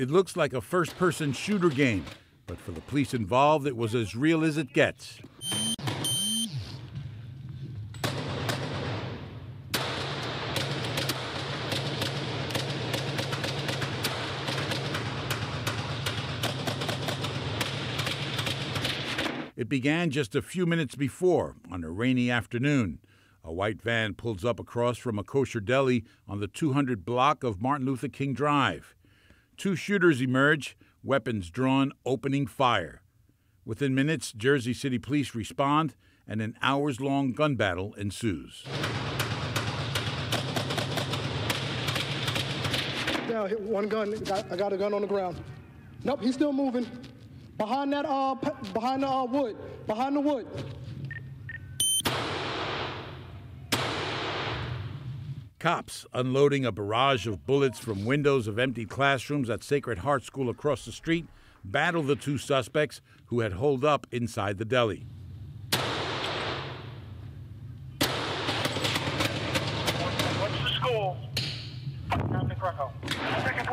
It looks like a first person shooter game, but for the police involved, it was as real as it gets. It began just a few minutes before, on a rainy afternoon. A white van pulls up across from a kosher deli on the 200 block of Martin Luther King Drive. Two shooters emerge, weapons drawn, opening fire. Within minutes, Jersey City police respond, and an hours long gun battle ensues. Now, hit one gun. I got a gun on the ground. Nope, he's still moving. Behind that, uh, behind the uh, wood. Behind the wood. Cops unloading a barrage of bullets from windows of empty classrooms at Sacred Heart School across the street battle the two suspects who had holed up inside the deli. What's the school? Nothing. Second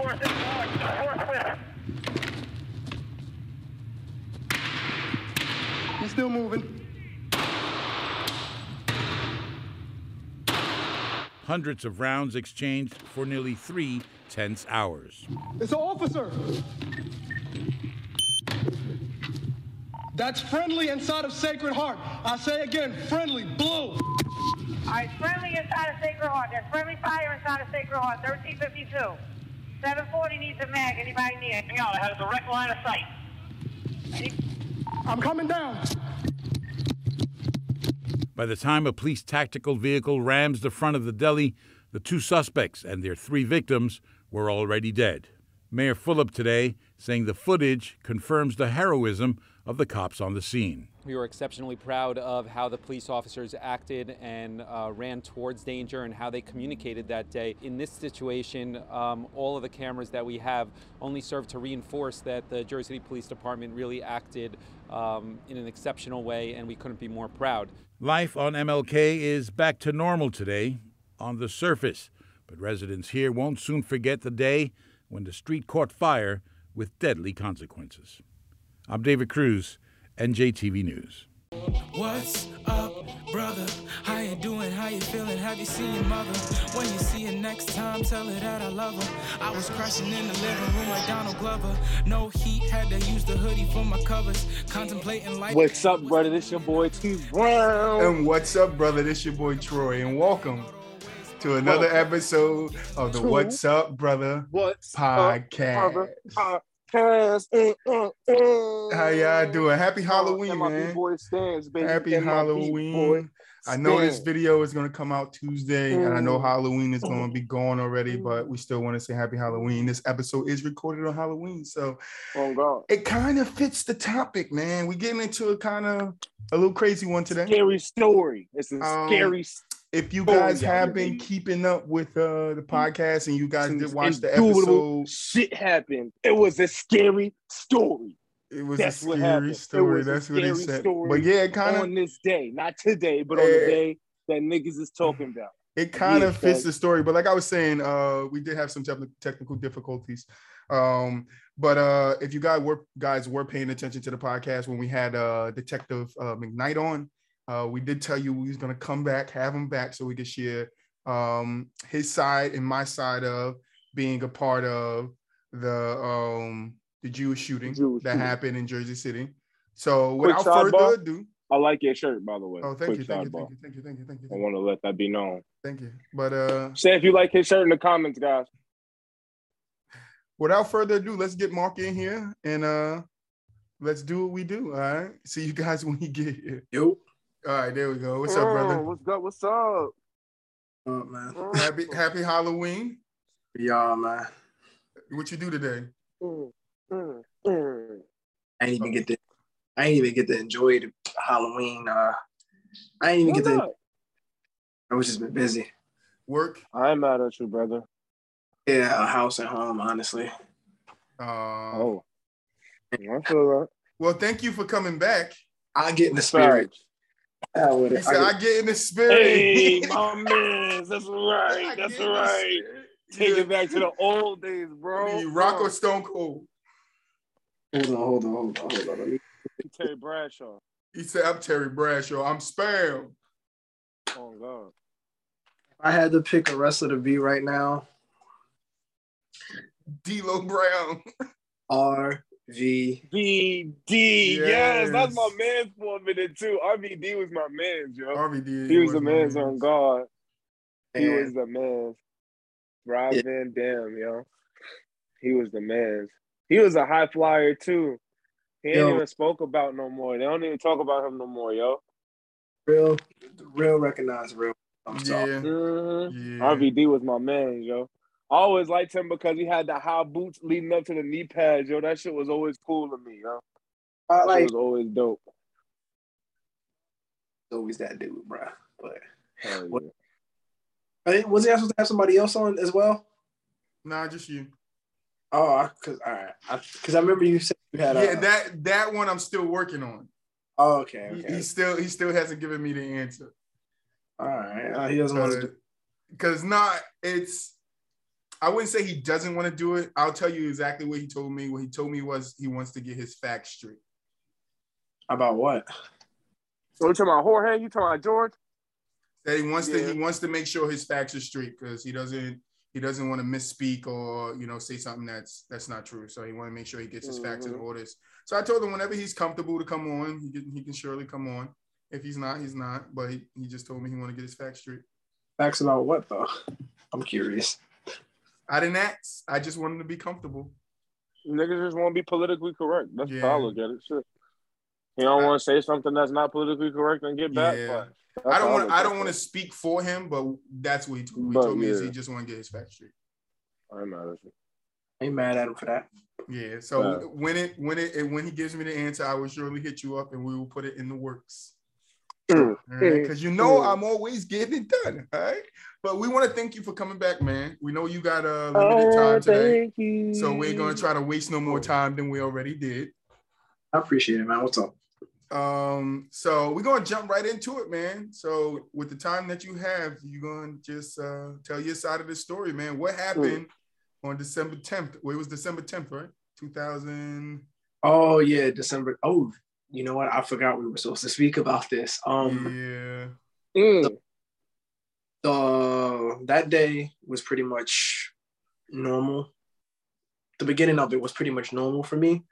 still moving. Hundreds of rounds exchanged for nearly three tense hours. It's an officer. That's friendly inside of Sacred Heart. I say again, friendly, blue. All right, friendly inside of Sacred Heart. There's friendly fire inside of Sacred Heart. 1352. 740 needs a mag. Anybody near? Hang on, I had a direct line of sight. I'm coming down. By the time a police tactical vehicle rams the front of the deli, the two suspects and their three victims were already dead. Mayor Fulop today saying the footage confirms the heroism of the cops on the scene. We were exceptionally proud of how the police officers acted and uh, ran towards danger and how they communicated that day. In this situation, um, all of the cameras that we have only serve to reinforce that the Jersey City Police Department really acted um, in an exceptional way, and we couldn't be more proud. Life on MLK is back to normal today on the surface, but residents here won't soon forget the day when the street caught fire with deadly consequences. I'm David Cruz, NJTV News. What's up, brother? How you doing? How you feeling? Have you seen your mother? When you see her next time, tell her that I love her. I was crashing in the living room like Donald Glover. No heat, had to use the hoodie for my covers. Contemplating life. What's up, brother? This your boy T Brown. And what's up, brother? This your boy Troy, and welcome to another Welcome episode of the to What's Up, Brother What's podcast. up, brother? Podcast. Mm, mm, mm. How y'all doing? Happy Halloween, MIB man. Boy stands, baby. Happy MIB Halloween. I know this video is going to come out Tuesday, and I know Mm. Halloween is going to be gone already, but we still want to say Happy Halloween. This episode is recorded on Halloween, so Oh God. it kind of fits the topic, man. We're getting into a kind of a little crazy one today. Scary story. It's a Um, scary If you Oh, guys yeah, have yeah, been keeping up with uh, the podcast and you guys did watch the episode, Shit happened. It was a scary story it was That's a scary. Story. That's what he said. But yeah, it kind of on this day, not today, but on the Eh. day that niggas is talking about. it kind Yeah, of fits the story. But like I was saying, uh, we did have some techni- technical difficulties. Um, but uh, if you guys were guys were paying attention to the podcast when we had uh, Detective uh, McKnight on, uh, we did tell you we was gonna come back, have him back, so we could share um, his side and my side of being a part of the um, the Jewish shooting Jewish that shooting. happened in Jersey City. So Quick without further sidebar. ado, I like your shirt, by the way. oh thank you, thank you, thank you, thank you, thank you, thank you, I thank you, want to let that be known. thank you. But uh, Say if you like his shirt in the comments, guys. without further ado, let's get Mark in here and uh let's do what we do. All right. See you guys when you get here. Yo, All right, there we go. What's up, Oh, brother? What's up? What's up? oh, man, Happy happy Halloween. y'all, man. What you do today? Mm, mm, mm. I ain't even get to, I ain't even get to enjoy the Halloween. Uh, I ain't even Why get to. not? I was just been busy. Work. I'm mad at you, brother. Yeah, a house at home, honestly. Uh, Oh, I feel that. well, thank you for coming back. I get in the spirit. I would- He I said, get- I get in the spirit. Hey, my man, that's right. That's right. spirit. Take it back to the old days, bro. You rock or Stone Cold? Hold on, hold on, hold on, hold on. Let me. Terry Bradshaw. He said, "I'm Terry Bradshaw. I'm spam." Oh God. If I had to pick a wrestler to be right now, D'Lo Brown. R V. VD. Yes. that's my Yes. man for a minute too. RVD was my man, yo. RVD. He was the my man's on God. He And- was the man. Rob Yeah. Van Dam, yo. He was the man. He was a high flyer too. He ain't Yo. even spoke about no more. They don't even talk about him no more, yo. Real, real recognized real. I'm Yeah. sorry. Mhm. Yeah. RVD was my man, yo. I always liked him because he had the high boots leading up to the knee pads, yo. That shit was always cool to me, yo. I like shit was always dope. always that dude, bro. But Hell What- yeah. Was he supposed to have somebody else on as well? Nah, just you. Oh, cause all right, because I, remember you said you had. Yeah, uh, that that one I'm still working on. Oh, okay, He, okay. he still he still hasn't given me the answer. all right. Uh, he doesn't want to. Because not it's I wouldn't say he doesn't want to do it. I'll tell you exactly what he told me. What he told me was he wants to get his facts straight. About what? So you talking about Jorge? You talking about George? That he wants Yeah. to he wants to make sure his facts are straight because he doesn't he doesn't want to misspeak or you know say something that's that's not true. So he want to make sure he gets his facts in Mhm. orders. So I told him whenever he's comfortable to come on, he can he can surely come on. If he's not, he's not. But he, he just told me he want to get his facts straight. Facts about what though? I'm curious. I didn't ask. I just wanted to be comfortable. Niggas just want to be politically correct. That's Yeah. how I look at it. Shit. You don't want to say something that's not politically correct and get back. Yeah. I don't want I don't want to speak for him, but that's what he told me. He told me is he just want to get his facts straight. I'm mad at you. Ain't mad at him for that. Yeah. So Yeah. when it when it when he gives me the answer, I will surely hit you up and we will put it in the works. Mm. Because you know Mm. I'm always getting it done. All right. But we want to thank you for coming back, man. We know you got a limited Oh, time today. thank you. So we're gonna try to waste no more time than we already did. I appreciate it, man. What's up? Um, so we're gonna jump right into it, man. So with the time that you have, you're gonna just uh tell your side of the story, man. What happened on December 10th? Well, it was December 10th, right? 2000. Oh yeah, December. Oh, you know what? I forgot we were supposed to speak about this. Um, yeah. Mm. The that day was pretty much normal. The beginning of it was pretty much normal for me.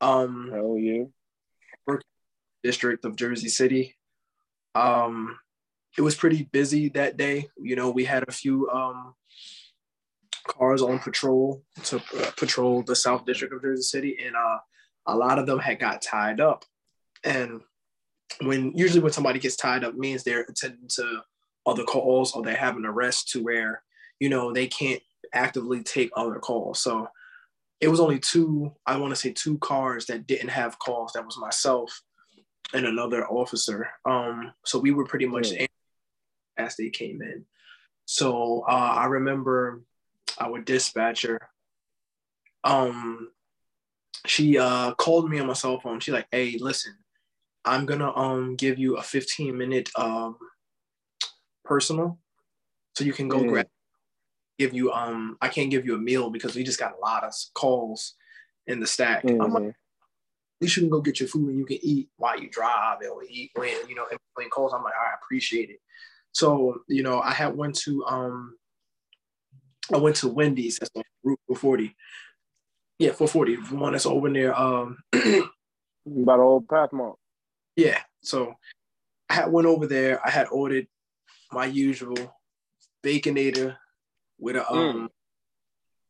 Um, Hell yeah. district of Jersey City. Um, it was pretty busy that day. You know, we had a few um, cars on patrol to uh, patrol the South District of Jersey City, and uh, a lot of them had got tied up. And when usually when somebody gets tied up means they're attending to other calls or they have an arrest to where you know they can't actively take other calls. So it was only two, I want to say two cars that didn't have calls. That was myself and another officer. Um, so we were pretty much Yeah. as they came in. So uh, I remember our dispatcher. Um, she uh called me on my cell phone. She's like, "Hey, listen, I'm gonna um give you a 15 minute um personal, so you can go Mm. grab. Give you um I can't give you a meal because we just got a lot of calls in the stack. I'm like, at least you can go get your food and you can eat while you drive or eat when you know in between calls. I'm like, I appreciate it. So you know, I had went to um, I went to Wendy's. That's on Route 440. Yeah, 440. One that's over near um, About the old Pathmark. yeah. So I had went over there. I had ordered my usual baconator with a um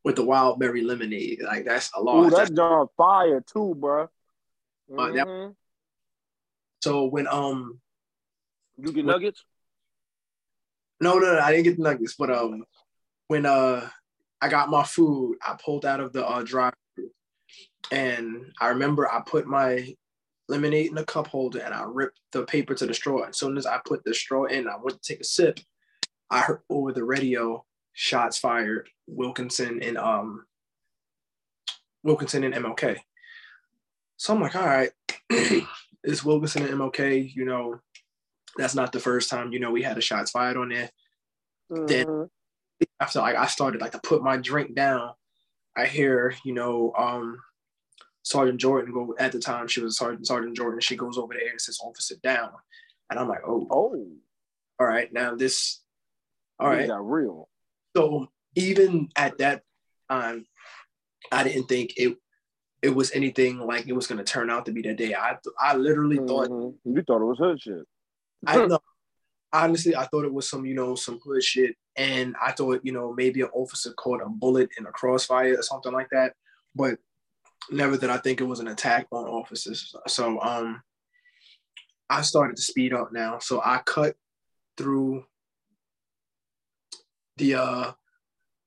with the wild berry lemonade. Like that's a Ooh, large. that John fire too, bro. Uh, that- Mhm. so when um You get nuggets? No, no, no, I didn't get the nuggets, but um, when uh I got my food, I pulled out of the uh, drive and I remember I put my lemonade in a cup holder and I ripped the paper to the straw. As soon as I put the straw in, I went to take a sip. I heard over the radio, shots fired, Wilkinson and um Wilkinson and MLK. So I'm like, all right, it's Wilkinson and MLK, you know, that's not the first time, you know, we had a shots fired on there. Then- Mhm. after like I started like to put my drink down, I hear you know um, Sergeant Jordan go at the time she was Sergeant Sergeant Jordan. She goes over there and says, "Officer down," and I'm like, "Oh, Oh, all right, now this, all right." got real. So even at that time, I didn't think it it was anything like it was going to turn out to be that day. I I literally thought Mhm. you thought it was hood shit. I know. Honestly, I thought it was some, you know, some hood shit. And I thought, you know, maybe an officer caught a bullet in a crossfire or something like that. But never did I think it was an attack on officers. So um I started to speed up now. So I cut through the uh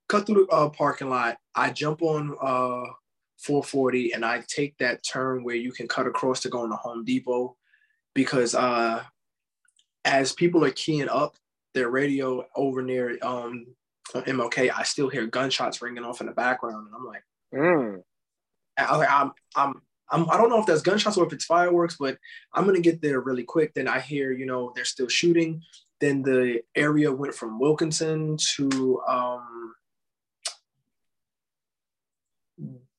cut through the uh, parking lot. I jump on uh 440 and I take that turn where you can cut across to go into Home Depot because uh as people are keying up their radio over near um MLK, I still hear gunshots ringing off in the background, and I'm like, Mm. I, like, I'm, I'm, I'm, I don't know if that's gunshots or if it's fireworks, but I'm gonna get there really quick. Then I hear, you know, they're still shooting. Then the area went from Wilkinson to um,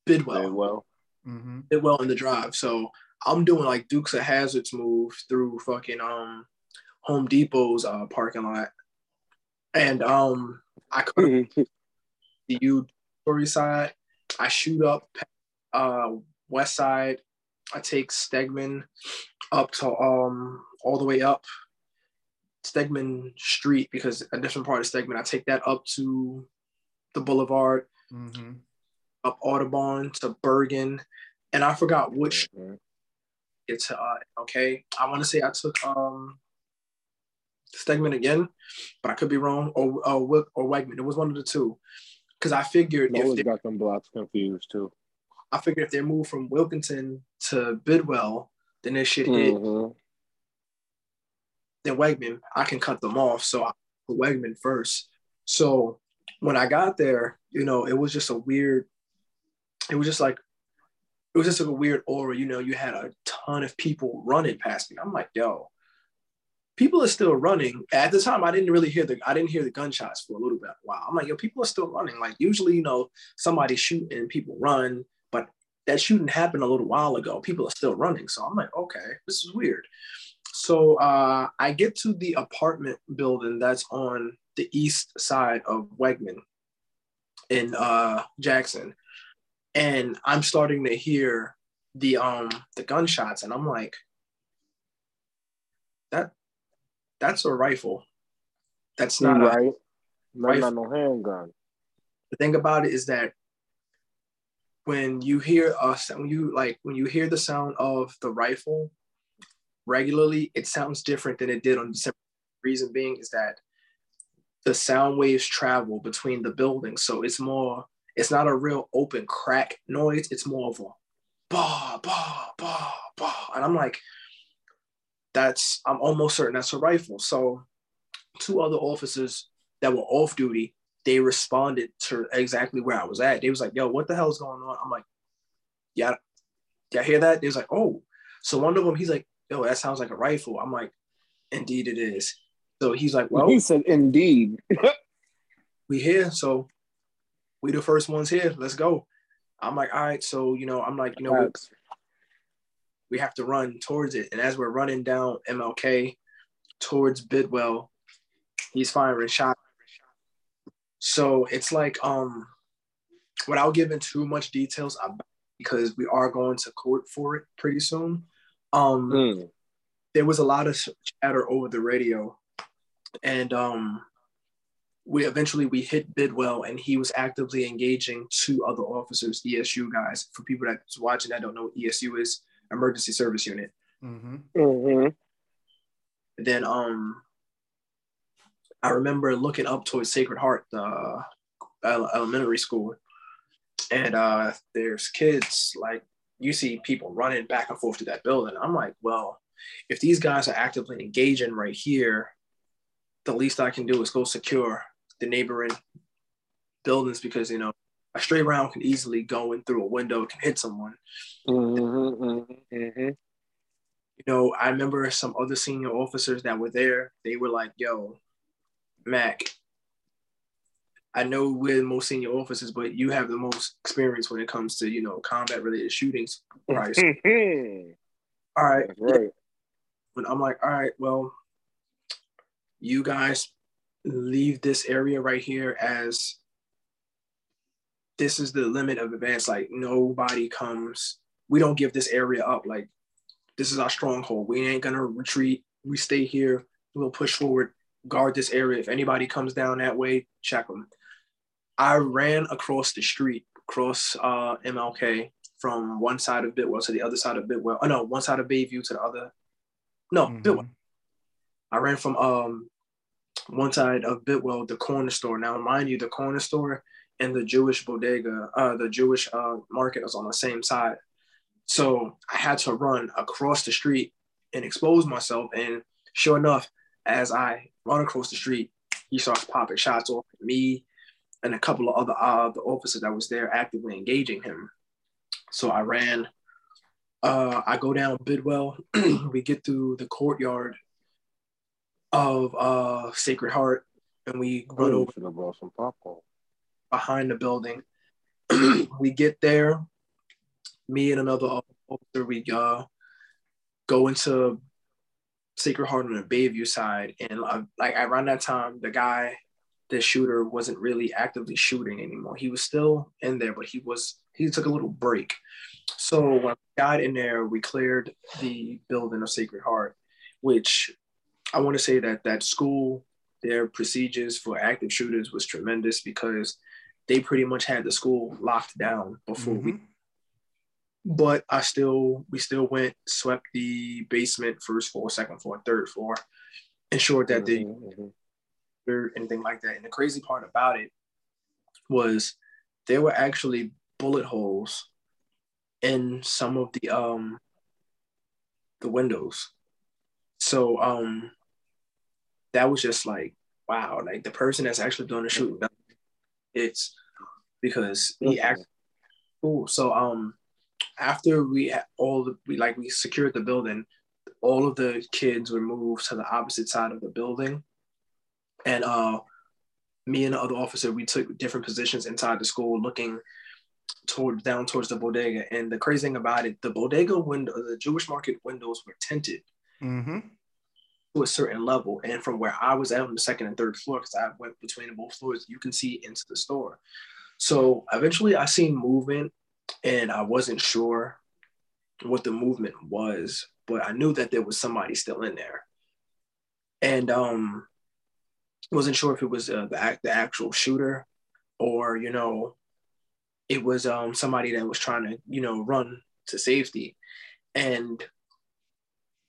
Bidwell. Yeah, well, Mm-hmm. did well in the drive. So I'm doing like Dukes of Hazzards move through fucking um Home Depot's uh parking lot. And um I come to the U story side. I shoot up uh west side. I take Stegman up to um all the way up Stegman Street because a different part of Stegman. I take that up to the boulevard, Mm-hmm. up Audubon to Bergen, and I forgot which it's uh okay. I want to say I took um Stegman again, but I could be wrong, or or Wi- or Wegman. It was one of the two, because I figured I if always they, got them blocks confused too. I figured if they moved from Wilkinson to Bidwell, then they should hit Mhm. then Wegman. I can cut them off, so I put Wegman first. So when I got there, you know, it was just a weird. It was just like, it was just like a weird aura. You know, you had a ton of people running past me. I'm like, yo, people are still running. At the time, I didn't really hear the I didn't hear the gunshots for a little bit. Wow, I'm like, yo, people are still running. Like usually, you know, somebody shoot and people run, that shooting happened a little while ago. People are still running. So I'm like, okay, this is weird. So uh, I get to the apartment building that's on the east side of Wegman in uh, Jackson, and I'm starting to hear the um the gunshots, and I'm like, that that's a rifle. That's not a, right. No, rifle. not no handgun. the thing about it is that when you hear us when you like when you hear the sound of the rifle regularly it sounds different than it did on december. Reason being is that the sound waves travel between the buildings so it's more it's not a real open crack noise it's more of a bah bah bah bah and i'm like that's i'm almost certain that's a rifle. So two other officers that were off duty they responded to exactly where I was at. They was like, yo, what the hell is going on? I'm like, yeah, yeah, hear that? They was like, oh. So one of them, he's like, yo, that sounds like a rifle. I'm like, indeed it is. So he's like, well, he said, "Indeed." we here. So we the first ones here. Let's go. I'm like, all right. So, you know, I'm like, you know, we, we have to run towards it. And as we're running down MLK towards Bidwell, he's firing shots. So it's like, um, without giving too much details, about, because we are going to court for it pretty soon. Um, Mm. there was a lot of chatter over the radio, and um, we eventually we hit Bidwell, and he was actively engaging two other officers, ESU guys. For people that's watching that don't know what ESU is, Emergency Service Unit. Mm-hmm. Mhm. then um I remember looking up towards Sacred Heart, the ele- elementary school, and uh there's kids like you see people running back and forth to that building. I'm like, well, if these guys are actively engaging right here, the least I can do is go secure the neighboring buildings because you know a stray round can easily go in through a window, can hit someone. Mhm. Mhm. Mhm. you know, I remember some other senior officers that were there. They were like, "Yo, Mac, I know we're the most senior officers, but you have the most experience when it comes to you know combat related shootings. Right. all right. That's right. But I'm like, all right, well, you guys leave this area right here as this is the limit of advance. Like nobody comes. We don't give this area up. Like this is our stronghold. We ain't gonna retreat. We stay here. We'll push forward. Guard this area. If anybody comes down that way, check them. I ran across the street, across uh, MLK from one side of Bidwell to the other side of Bidwell. Oh no, one side of Bayview to the other. No, Mhm. Bidwell. I ran from um one side of Bidwell, the corner store. Now, mind you, the corner store and the Jewish bodega, uh, the Jewish uh, market was on the same side. So I had to run across the street and expose myself. And sure enough, as I run across the street, he starts popping shots off at me and a couple of other uh, the officers that was there actively engaging him. So I ran. Uh, I go down Bidwell. we get through the courtyard of uh, Sacred Heart, and we run Oh, over should have brought some popcorn. behind the building. we get there. Me and another officer, we uh, go into Sacred Heart on the Bayview side, and uh, like around that time, the guy, the shooter, wasn't really actively shooting anymore. He was still in there, but he was he took a little break. So when we got in there, we cleared the building of Sacred Heart, which I want to say that that school, their procedures for active shooters was tremendous because they pretty much had the school locked down before we Mhm. But I still we still went swept the basement, first floor, second floor, third floor, ensured that the Mhm, mhm. or anything like that. And the crazy part about it was there were actually bullet holes in some of the um the windows. So um that was just like wow, like the person that's actually doing the shooting, it's because he actually cool. So um after we had all the we like we secured the building, all of the kids were moved to the opposite side of the building. And uh me and the other officer we took different positions inside the school looking toward down towards the bodega. And the crazy thing about it the bodega window the jewish market windows were tinted Mm-hmm. to a certain level. And from where i was at on the second and third floor because i went between both floors you can see into the store. So eventually i seen movement and i wasn't sure what the movement was but i knew that there was somebody still in there. And um wasn't sure if it was uh, the the actual shooter, or you know, it was um somebody that was trying to you know run to safety, and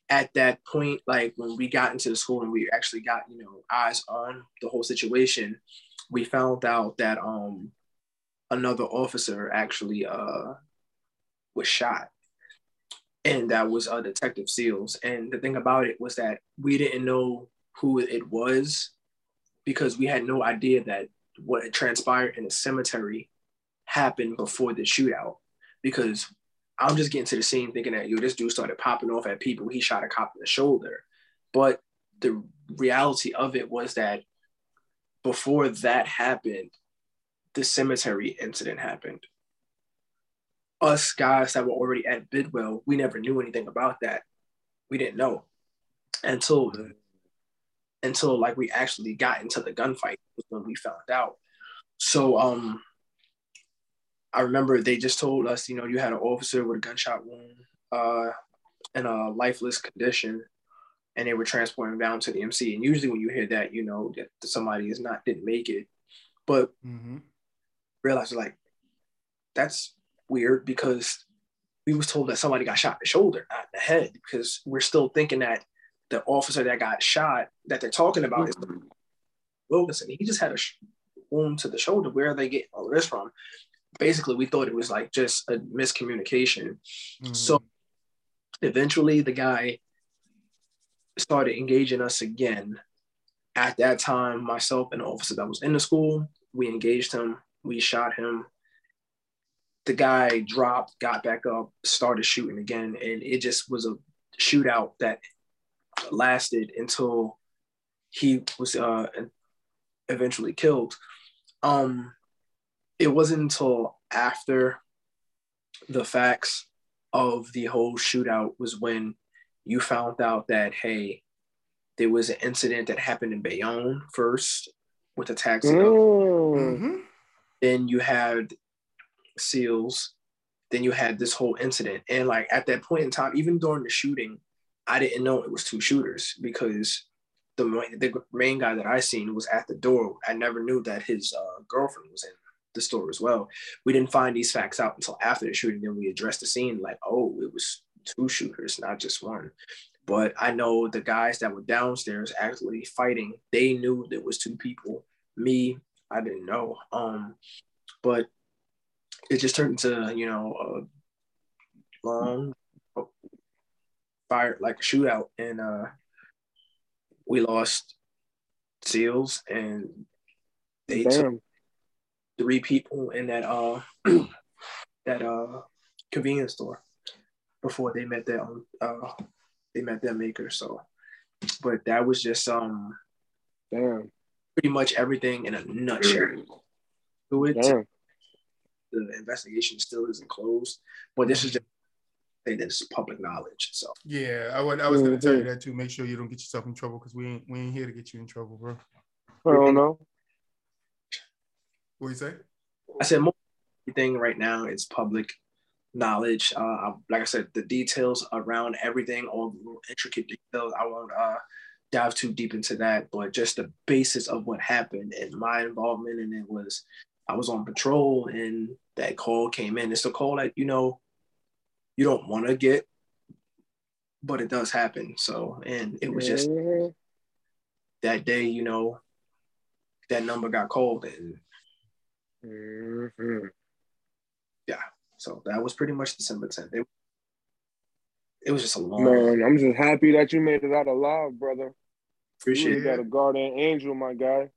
at that point, like when we got into the school and we actually got you know eyes on the whole situation, we found out that um another officer actually uh was shot and that was uh, detective seals and the thing about it was that we didn't know who it was because we had no idea that what had transpired in the cemetery happened before the shootout. Because I'm just getting to the scene thinking that yo, this dude started popping off at people. He shot a cop in the shoulder, but the reality of it was that before that happened, the cemetery incident happened. Us guys that were already at Bidwell, we never knew anything about that. We didn't know until until like we actually got into the gunfight when we found out. So um I remember they just told us, you know, you had an officer with a gunshot wound uh in a lifeless condition and they were transporting down to the MC. And usually when you hear that, you know that somebody is not didn't make it. But Mm-hmm. Realize like that's weird because we was told that somebody got shot in the shoulder, not in the head, because we're still thinking that the officer that got shot that they're talking about is mm-hmm. Wilkinson. He just had a sh- wound to the shoulder. Where are they getting all this from? Basically, we thought it was like just a miscommunication. Mm-hmm. So eventually, the guy started engaging us again. At that time, myself and the officer that was in the school, we engaged him. We shot him. The guy dropped, got back up, started shooting again, and it just was a shootout that lasted until he was uh, eventually killed. Um, it wasn't until after the facts of the whole shootout was when you found out that hey, there was an incident that happened in Bayonne first with a taxi. Mm. Then you had Seals. Then you had this whole incident, and like at that point in time, even during the shooting, I didn't know it was two shooters because the main, the main guy that I seen was at the door. I never knew that his uh, girlfriend was in the store as well. We didn't find these facts out until after the shooting. Then we addressed the scene like, oh, it was two shooters, not just one. But I know the guys that were downstairs actually fighting. They knew there was two people. Me, I didn't know. Um, but it just turned into you know a long fire like a shootout, and uh, we lost seals, and they took three people in that uh that uh convenience store before they met their own uh they met their maker. So, but that was just um Damn. Pretty much everything in a nutshell. To it, Damn. the investigation still isn't closed, but this is just say that it's public knowledge. So Yeah, I would. I was gonna tell you Mhm. that too. Make sure you don't get yourself in trouble because we ain't we ain't here to get you in trouble, bro. I don't know. What you say? I said most everything right now is public knowledge. Uh, like I said, the details around everything, all the little intricate details, I won't uh, dive too deep into that. But just the basis of what happened and my involvement in it was, I was on patrol and that call came in. It's a call that you know you don't want to get, but it does happen. So, and it was just that day, you know, that number got called and Mhm. So that was pretty much December 10th. It, it was just a long. Man, I'm just happy that you made it out alive, brother. appreciate You got a guardian angel, my guy.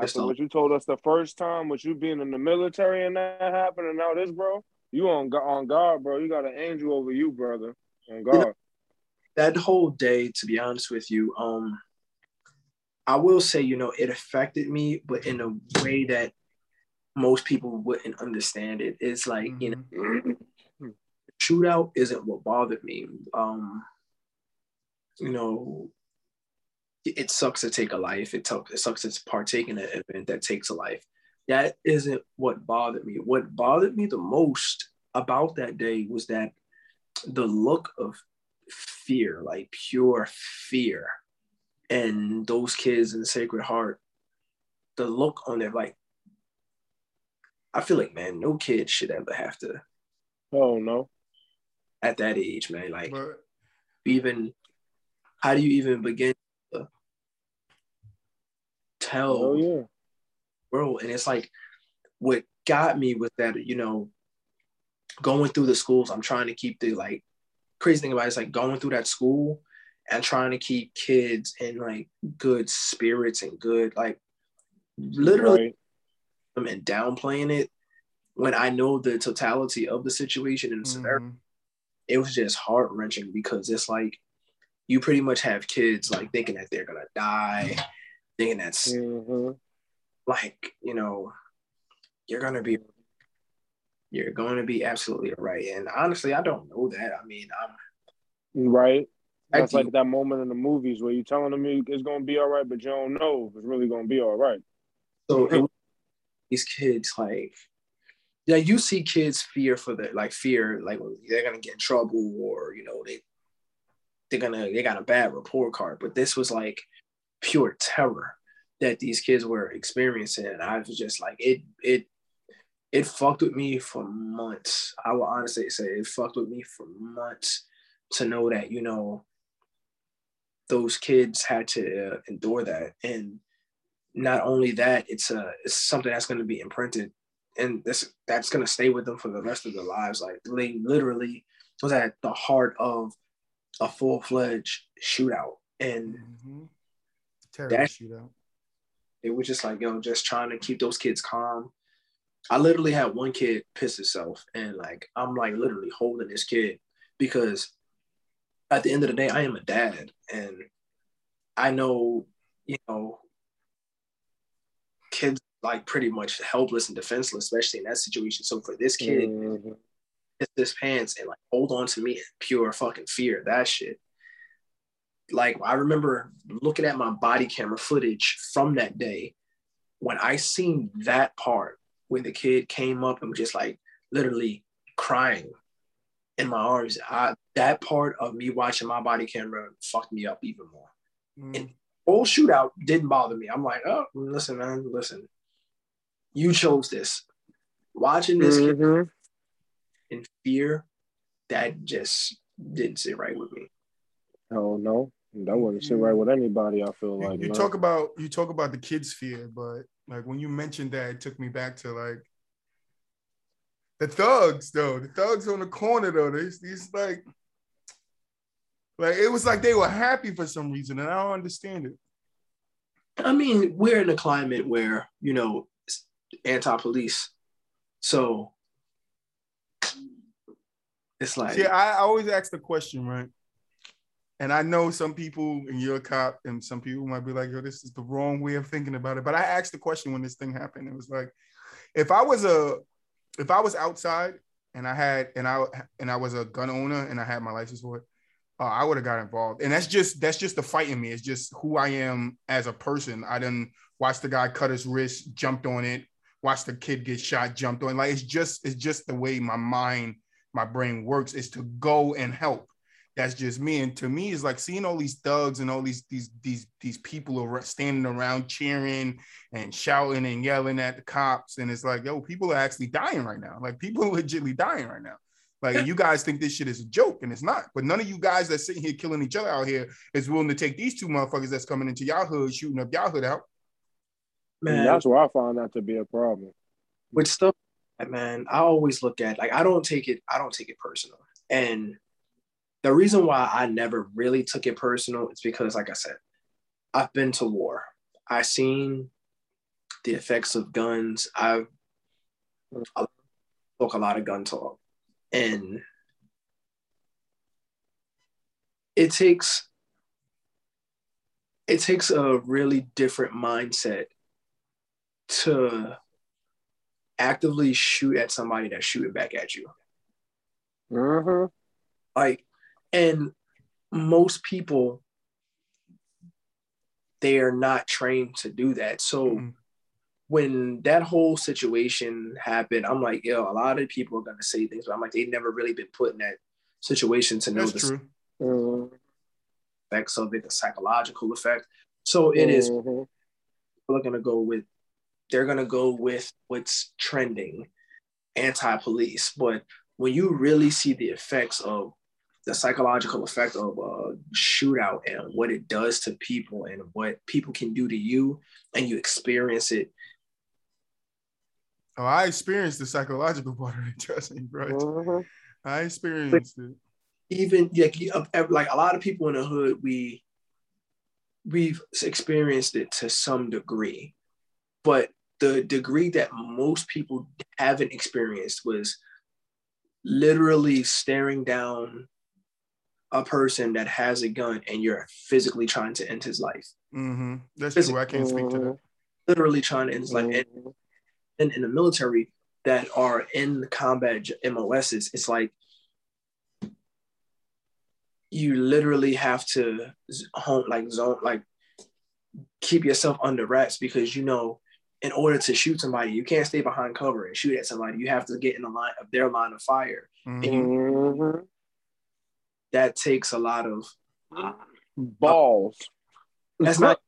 After what you told us the first time, with you being in the military and that happened, and now this, bro, you on on guard, bro. You got an angel over you, brother. On guard. that whole day. To be honest with you, um, I will say, you know, it affected me, but in a way that most people wouldn't understand it. It's like you know, Mhm. Shootout isn't what bothered me. Um, you know, it, sucks to take a life. It, took, it sucks to partake in an event that takes a life. That isn't what bothered me. What bothered me the most about that day was that the look of fear, like pure fear, and those kids in the Sacred Heart, the look on their like, I feel like man, no kid should ever have to Oh no. At that age, man. Like But even how do you even begin to tell Oh yeah. the world? And it's like what got me was that, you know, going through the schools, I'm trying to keep the like crazy thing about it is like going through that school and trying to keep kids in like good spirits and good like literally Right. them and downplaying it when I know the totality of the situation and the severity. It was just heart wrenching because it's like you pretty much have kids like thinking that they're gonna die, thinking that's Mhm. like you know you're gonna be you're to be absolutely right. And honestly, I don't know that. I mean, I'm Right. That's like that moment in the movies where you're telling them it's gonna be all right, but you don't know if it's really gonna be all right. so it, these kids like yeah, you see kids fear for the like fear like they're gonna get in trouble or you know they they're gonna they got a bad report card. But this was like pure terror that these kids were experiencing. And I was just like it it it fucked with me for months. I will honestly say it fucked with me for months to know that, you know, those kids had to uh, endure that. And not only that, it's a it's something that's going to be imprinted and this that's going to stay with them for the rest of their lives. Like they literally was at the heart of a full-fledged shootout. And Mhm. Terrible That- shootout. it was just like, yo, just trying to keep those kids calm. I literally had one kid piss himself, and like I'm like literally holding this kid because at the end of the day, I am a dad, and I know, you know, kids like pretty much helpless and defenseless, especially in that situation. So for this kid, Mhm. piss his pants and like hold on to me in pure fucking fear. That shit. Like I remember looking at my body camera footage from that day when I seen that part when the kid came up and was just like literally crying in my arms. I, that part of me watching my body camera fucked me up even more. Mm. Whole shootout didn't bother me. I'm like, oh, listen, man, listen. You chose this. Watching this kid Mhm. in fear, that just didn't sit right with me. Hell no. That wouldn't sit right with anybody, I feel like. you man. talk about you talk about the kids' fear, but like when you mentioned that, it took me back to like the thugs, though. The thugs on the corner, though. These these like like it was like they were happy for some reason, and I don't understand it. I mean, we're in a climate where, you know, anti police. So it's like, yeah, I, I always ask the question, right? And I know some people, and you're a cop, and some people might be like, yo, this is the wrong way of thinking about it. But I asked the question when this thing happened. It was like, if I was a if I was outside and I had and I and I was a gun owner and I had my license for it, uh, I would have got involved. And that's just that's just the fight in me. It's just who I am as a person. I didn't watch the guy cut his wrist, jumped on it, watch the kid get shot, jumped on. Like it's just it's just the way my mind, my brain works is to go and help. That's just me. And to me, it's like seeing all these thugs and all these these these these people are standing around cheering and shouting and yelling at the cops. And it's like, yo, people are actually dying right now. Like people are legitimately dying right now. Like you guys think this shit is a joke, and it's not. But none of you guys that's sitting here killing each other out here is willing to take these two motherfuckers that's coming into y'all hood, shooting up y'all hood out. And man, that's where I find that to be a problem. with stuff, man, I always look at like I don't take it, I don't take it personal. And the reason why I never really took it personal is because, like I said, I've been to war. I've seen the effects of guns. I've I spoke a lot of gun talk, and it takes it takes a really different mindset to actively shoot at somebody that's shooting back at you. Mm-hmm. Like, and most people, they are not trained to do that. So Mhm. when that whole situation happened, I'm like, yo, a lot of people are gonna say things, but I'm like, they've never really been put in that situation to know That's the true. Mm-hmm. effects of it, the psychological effect. So it is Mhm. people are gonna go with they're gonna go with what's trending, anti-police. But when you really see the effects of the psychological effect of a shootout and what it does to people and what people can do to you, and you experience it, Oh, I experienced the psychological part of it. Trust me, bro. Mhm. I experienced it. even like you- of- of- like a lot of people in the hood, we we've experienced it to some degree, but the degree that most people haven't experienced was literally staring down a person that has a gun and you're physically trying to end his life. hmm That's Physic- true. I can't speak to that. Literally trying to end his life. And, and in the military that are in the combat MOSs, it's like you literally have to z- home like zone like keep yourself under wraps because you know in order to shoot somebody you can't stay behind cover and shoot at somebody you have to get in the line of their line of fire Mhm. and you, Mhm. that takes a lot of Balls. that's not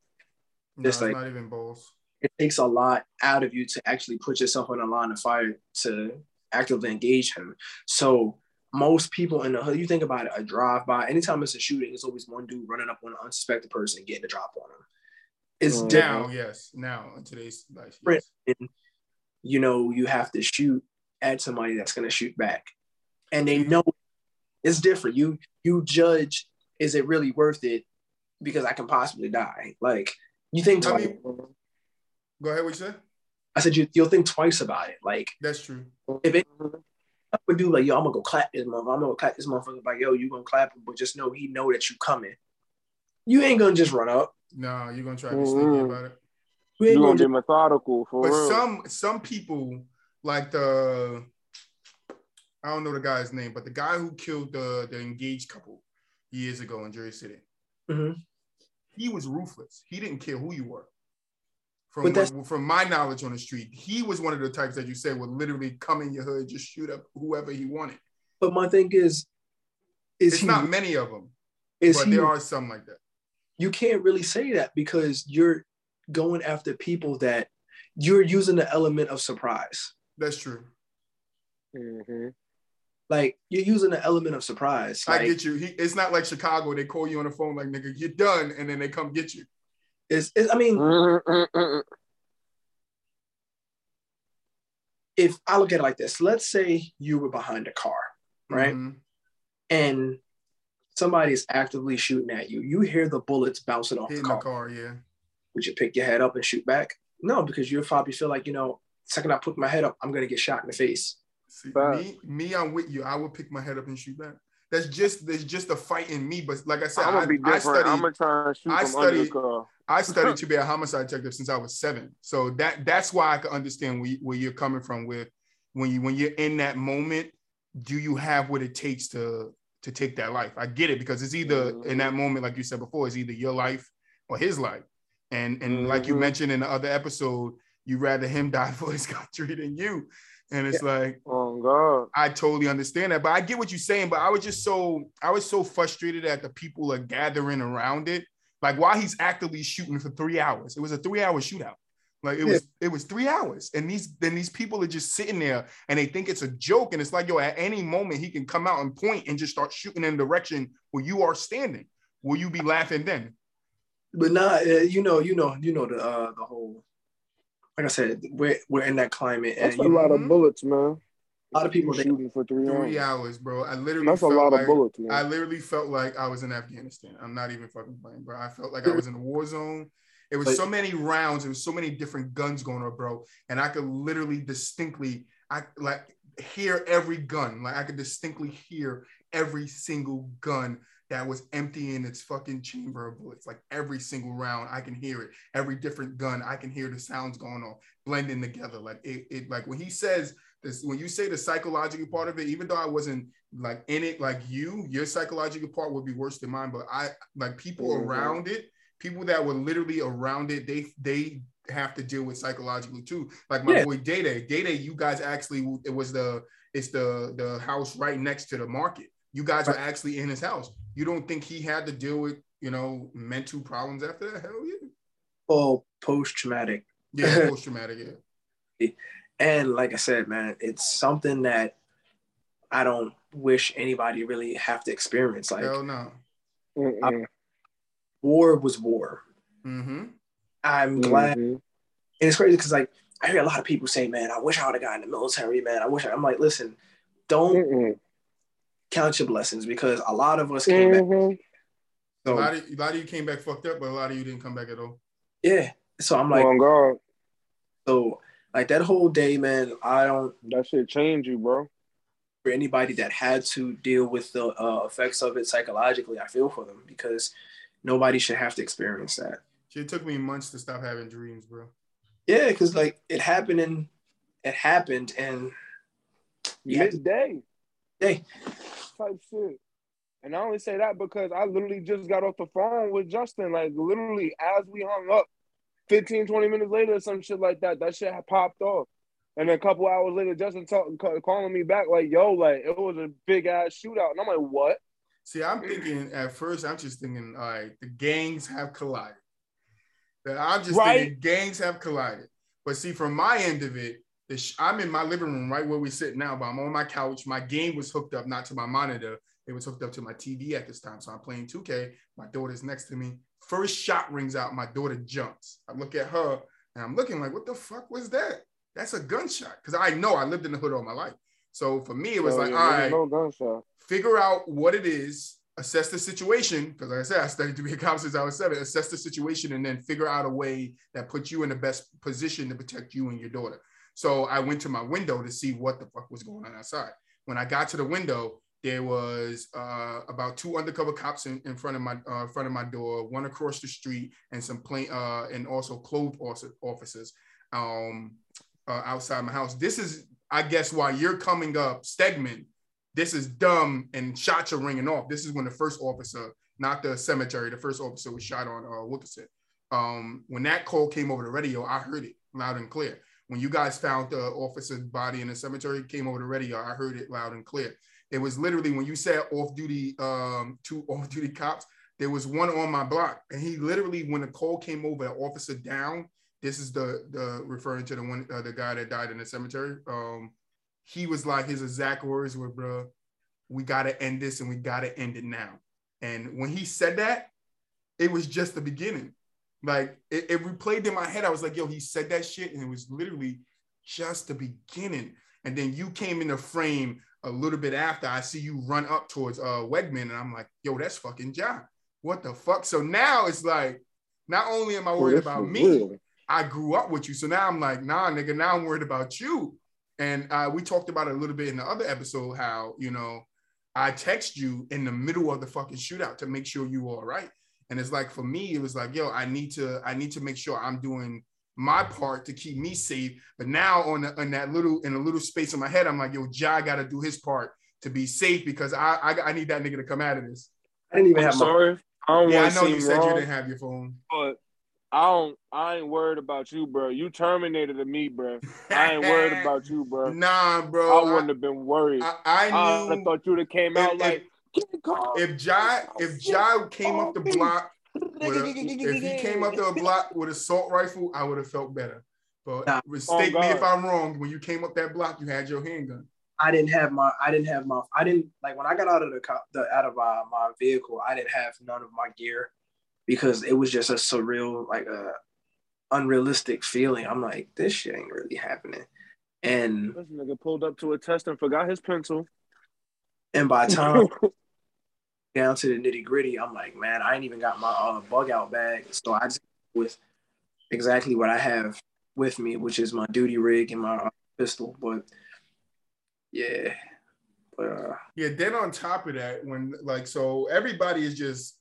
No, Just it's like- not even balls. it takes a lot out of you to actually put yourself on a line of fire to actively engage him. So most people in the hood, you think about it, a drive by, anytime it's a shooting, it's always one dude running up on an unsuspected person and getting a drop on him. It's Mhm. different. Now, yes. Now in today's life. Yes. And, you know, you have to shoot at somebody that's going to shoot back. And they know it's different. You you judge, is it really worth it? Because I can possibly die. Like you think I twice. mean- Go ahead. What you said? I said you, you'll think twice about it. Like That's true. if it I would do like, yo, I'm gonna go clap this motherfucker. I'm gonna clap this motherfucker. Like, yo, you gonna clap him, but just know he know that you coming. You ain't gonna just run up. No, you're gonna try to be sneaky Mhm. about it. We ain't You gonna gonna be methodical for But real. some some people like the I don't know the guy's name, but the guy who killed the the engaged couple years ago in Jersey City, Mhm. he was ruthless. He didn't care who you were. From But that's- from my knowledge on the street, he was one of the types that you said would literally come in your hood, just shoot up whoever he wanted. But my thing is, is It's he not many of them, is but he there are some like that. You can't really say that because you're going after people that you're using the element of surprise. That's true. hmm Like you're using the element of surprise. I Like, get you. He, it's not like Chicago. They call you on the phone like, "Nigga, you're done," and then they come get you. It's, it's, I mean, Mm-hmm. if I look at it like this, let's say you were behind a car, right? Mhm. And somebody's actively shooting at you. You hear the bullets bouncing off Hitting the the car. car, yeah. Would you pick your head up and shoot back? No, because you're probably feel like, you know, second I put my head up, I'm gonna get shot in the face. See, Facts. me, me, I'm with you. I would pick my head up and shoot back. That's just there's just a fight in me. But like I said, I'm gonna be I different. studied, I'm gonna try and shoot I from under the studied- car. I studied to be a homicide detective since I was seven. So that that's why I can understand where, you- where you're coming from with when you when you're in that moment. Do you have what it takes to to take that life? I get it because it's either in that moment, like you said before, it's either your life or his life. And and like you Mhm. mentioned in the other episode, you rather him die for his country than you. And it's like Oh God. I totally understand that, but I get what you're saying. But I was just so I was so frustrated that the people are gathering around it. Like while he's actively shooting for three hours, it was a three-hour shootout. Like it was it was three hours, and these then these people are just sitting there and they think it's a joke, and it's like yo, at any moment he can come out and point and just start shooting in the direction where you are standing. Will you be laughing then? But nah, uh, you know, you know, you know the uh, the whole. Like I said, we're we're in that climate, and That's a you, lot Mhm. of bullets, man. a lot of people they, shooting for three, Three hours. hours, bro. I literally That's a felt lot like, of bullets, man. I literally felt like I was in Afghanistan. I'm not even fucking playing, bro. I felt like I was in a war zone. It was But- so many rounds. It was so many different guns going on, bro. And I could literally distinctly, I like hear every gun. Like I could distinctly hear every single gun that was emptying its fucking chamber of bullets. Like every single round, I can hear it. Every different gun, I can hear the sounds going on, blending together. Like it, it like when he says this, when you say the psychological part of it, even though I wasn't like in it like you, your psychological part would be worse than mine. But I like people Mhm. around it, people that were literally around it, they they have to deal with psychologically too. Like my Yeah. boy Day Day, Day Day, you guys actually it was the it's the the house right next to the market. You guys were actually in his house. You don't think he had to deal with you know mental problems after that? Hell yeah, Oh, post traumatic. yeah, post traumatic. Yeah, And like I said, man, it's something that I don't wish anybody really have to experience. Like hell no. Mm-mm. War was war. Mm-hmm. I'm glad, Mhm. and it's crazy because like I hear a lot of people say, "Man, I wish I would have gotten in the military." Man, I wish. I, I'm like, listen, don't Mm-mm. count your blessings because a lot of us came back. Mhm. A So, lot of a lot of you came back fucked up, but a lot of you didn't come back at all. yeah. So I'm like, oh God, so like that whole day, man. I don't that shit changed you, bro. for anybody that had to deal with the uh, effects of it psychologically. I feel for them because nobody should have to experience that. It took me months to stop having dreams, bro. Yeah, because like it happened and it happened and yeah, Midday hey, type shit. And I only say that because I literally just got off the phone with Justin, like literally as we hung up, 15, 20 minutes later, some shit like that. That shit had popped off. And a couple hours later, Justin talk, calling me back like, yo, like it was a big ass shootout. And I'm like, what? See, I'm mm. thinking at first, I'm just thinking, all right, the gangs have collided. That I'm just Right. thinking gangs have collided. But see, from my end of it, sh- I'm in my living room right where we sit now, but I'm on my couch. My game was hooked up not to my monitor, it was hooked up to my TV at this time. So I'm playing 2K. My daughter's next to me. First shot rings out. My daughter jumps. I look at her and I'm looking like, what the fuck was that? That's a gunshot. Because I know I lived in the hood all my life. So for me, it was like, yeah, all right, No figure out what it is, assess the situation. Because like I said, I studied to be a cop since I was seven. Assess the situation and then figure out a way that puts you in the best position to protect you and your daughter. So I went to my window to see what the fuck was going on outside. When I got to the window, there was uh, about two undercover cops in, in front of my uh, front of my door, one across the street, and some plain uh, and also clothed officers um, uh, outside my house. This is, I guess, why you're coming up, Stegman. This is dumb, and shots are ringing off. This is when the first officer, not the cemetery, the first officer was shot on uh, Wilkerson. Um, when that call came over the radio, I heard it loud and clear. When you guys found the officer's body in the cemetery, came over the radio, I heard it loud and clear. It was literally when you said off-duty, um, two off-duty cops. There was one on my block, and he literally, when the call came over, the officer down. This is the the referring to the one, uh, the guy that died in the cemetery. Um, he was like his exact words were, "Bro, we gotta end this, and we gotta end it now." And when he said that, it was just the beginning. Like it, it replayed in my head. I was like, "Yo, he said that shit," and it was literally just the beginning. And then you came in the frame a little bit after. I see you run up towards uh Wegman, and I'm like, "Yo, that's fucking John. What the fuck?" So now it's like, not only am I worried about me, real. I grew up with you. So now I'm like, "Nah, nigga. Now I'm worried about you." And uh, we talked about it a little bit in the other episode how you know I text you in the middle of the fucking shootout to make sure you all right. And it's like for me, it was like, yo, I need to, I need to make sure I'm doing my part to keep me safe. But now on, the, on that little, in a little space in my head, I'm like, yo, Ja got to do his part to be safe because I, I, I need that nigga to come out of this. I didn't even I'm have sorry. My- I don't yeah, I know you said wrong, you didn't have your phone, but I don't. I ain't worried about you, bro. You terminated me, bro. I ain't worried about you, bro. Nah, bro. I wouldn't have been worried. I, I knew. I thought you'd have came out if, like. If Ja, if Ja came up the block, a, if he came up the block with a assault rifle, I would have felt better. But nah. mistake oh, me if I'm wrong. When you came up that block, you had your handgun. I didn't have my. I didn't have my. I didn't like when I got out of the, the out of uh, my vehicle. I didn't have none of my gear because it was just a surreal, like a unrealistic feeling. I'm like, this shit ain't really happening. And this nigga pulled up to a test and forgot his pencil. And by time down to the nitty gritty, I'm like, man, I ain't even got my uh, bug out bag. So I just with exactly what I have with me, which is my duty rig and my uh, pistol. But yeah, but uh, yeah. Then on top of that, when like so, everybody is just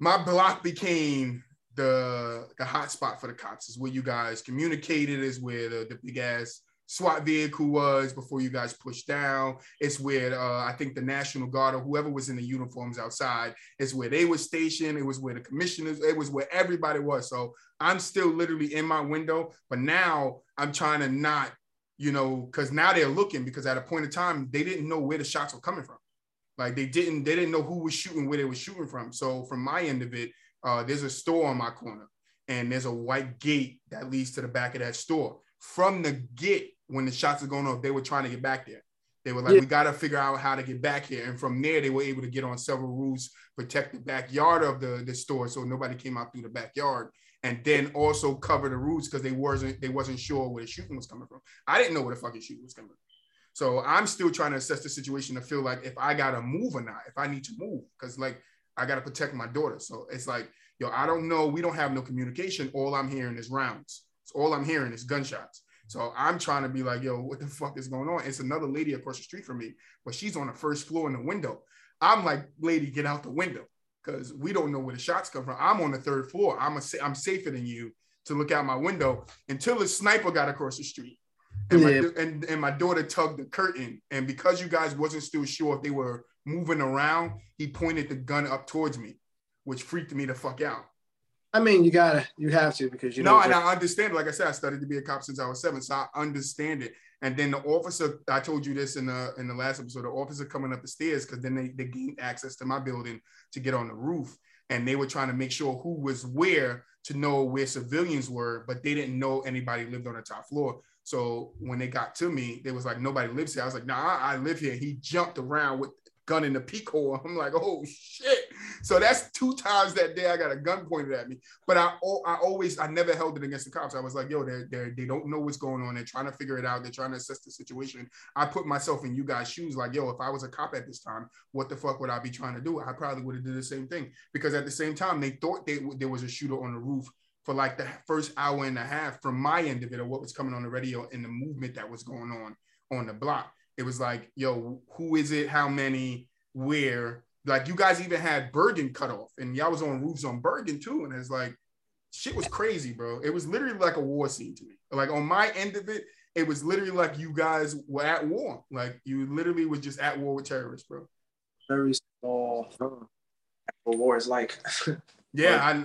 my block became the the hot spot for the cops. Is where you guys communicated. Is where the, the big ass SWAT vehicle was before you guys pushed down. It's where uh, I think the National Guard or whoever was in the uniforms outside. It's where they were stationed. It was where the commissioners. It was where everybody was. So I'm still literally in my window, but now I'm trying to not, you know, because now they're looking because at a point in time they didn't know where the shots were coming from. Like they didn't they didn't know who was shooting where they were shooting from. So from my end of it, uh, there's a store on my corner and there's a white gate that leads to the back of that store. From the gate, when the shots are going off, they were trying to get back there. They were like, yeah. we got to figure out how to get back here. And from there, they were able to get on several roofs, protect the backyard of the, the store so nobody came out through the backyard. And then also cover the roofs because they wasn't they wasn't sure where the shooting was coming from. I didn't know where the fucking shooting was coming from. So I'm still trying to assess the situation to feel like if I gotta move or not, if I need to move, because like I gotta protect my daughter. So it's like, yo, I don't know. We don't have no communication. All I'm hearing is rounds. All I'm hearing is gunshots. So I'm trying to be like, yo, what the fuck is going on? It's another lady across the street from me, but she's on the first floor in the window. I'm like, lady, get out the window because we don't know where the shots come from. I'm on the third floor. I'm a, I'm safer than you to look out my window until the sniper got across the street. And, yeah. my, and, and my daughter tugged the curtain. And because you guys wasn't still sure if they were moving around, he pointed the gun up towards me, which freaked me the fuck out. I mean, you gotta, you have to because you know. No, and I understand. Like I said, I studied to be a cop since I was seven, so I understand it. And then the officer, I told you this in the in the last episode. The officer coming up the stairs because then they they gained access to my building to get on the roof, and they were trying to make sure who was where to know where civilians were, but they didn't know anybody lived on the top floor. So when they got to me, they was like, nobody lives here. I was like, nah, I live here. He jumped around with gun in the peak hole. I'm like, oh shit. So that's two times that day I got a gun pointed at me. But I I always I never held it against the cops. I was like, yo, they're, they're, they don't know what's going on. They're trying to figure it out. They're trying to assess the situation. I put myself in you guys' shoes, like, yo, if I was a cop at this time, what the fuck would I be trying to do? I probably would have did the same thing because at the same time they thought they there was a shooter on the roof for like the first hour and a half from my end of it, or what was coming on the radio and the movement that was going on on the block it was like, yo, who is it? How many? Where? Like you guys even had Bergen cut off, and y'all was on roofs on Bergen too, and it's like shit was crazy, bro. It was literally like a war scene to me. Like on my end of it, it was literally like you guys were at war. Like you literally was just at war with terrorists, bro. Very small. Uh, uh, war is like. yeah, I.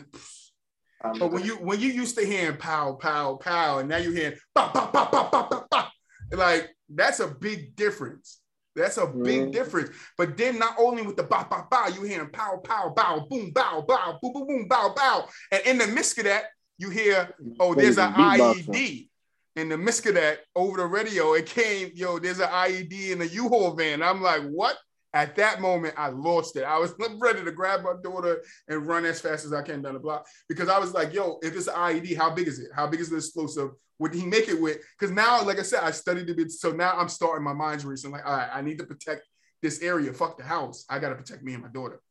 Um, but when you when you used to hearing pow pow pow, and now you're hearing pop pop pop pop pop pop pop, like that's a big difference. That's a big mm-hmm. difference. But then not only with the bow, bow, bow, you hear pow, pow, bow, boom, bow, bow, boom, boom, boom, bow, bow. And in the midst of that, you hear, oh, there's an IED. In the midst of that, over the radio, it came, yo, there's an IED in the U-Haul van. I'm like, what? At that moment, I lost it. I was ready to grab my daughter and run as fast as I can down the block because I was like, yo, if it's an IED, how big is it? How big is the explosive? What did he make it with? Because now, like I said, I studied a bit. So now I'm starting my mind's racing. Like, all right, I need to protect this area. Fuck the house. I got to protect me and my daughter.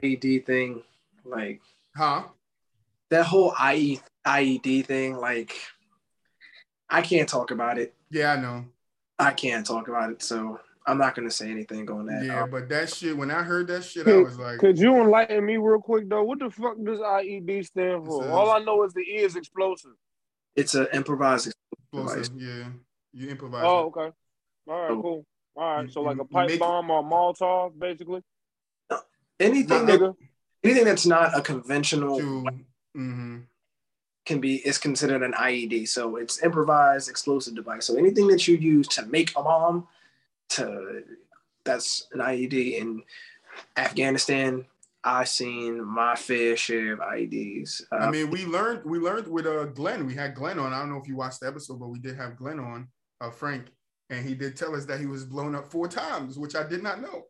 IED thing, like, huh? That whole IE, IED thing, like, I can't talk about it. Yeah, I know. I can't talk about it. So I'm not gonna say anything on that. Yeah, um, but that shit, when I heard that shit, could, I was like, Could you enlighten me real quick though? What the fuck does IED stand for? All I know is the E is explosive. It's an improvised explosive. Yeah, you improvise. Oh, okay. All right, cool. All right, so like a pipe make, bomb or a Molotov, basically. Anything that, anything that's not a conventional to, mm-hmm. can be is considered an IED. So it's improvised explosive device. So anything that you use to make a bomb to that's an IED in Afghanistan. I've seen my fair share of IEDs. Uh, I mean, we learned we learned with uh Glenn. We had Glenn on. I don't know if you watched the episode, but we did have Glenn on, uh, Frank, and he did tell us that he was blown up four times, which I did not know.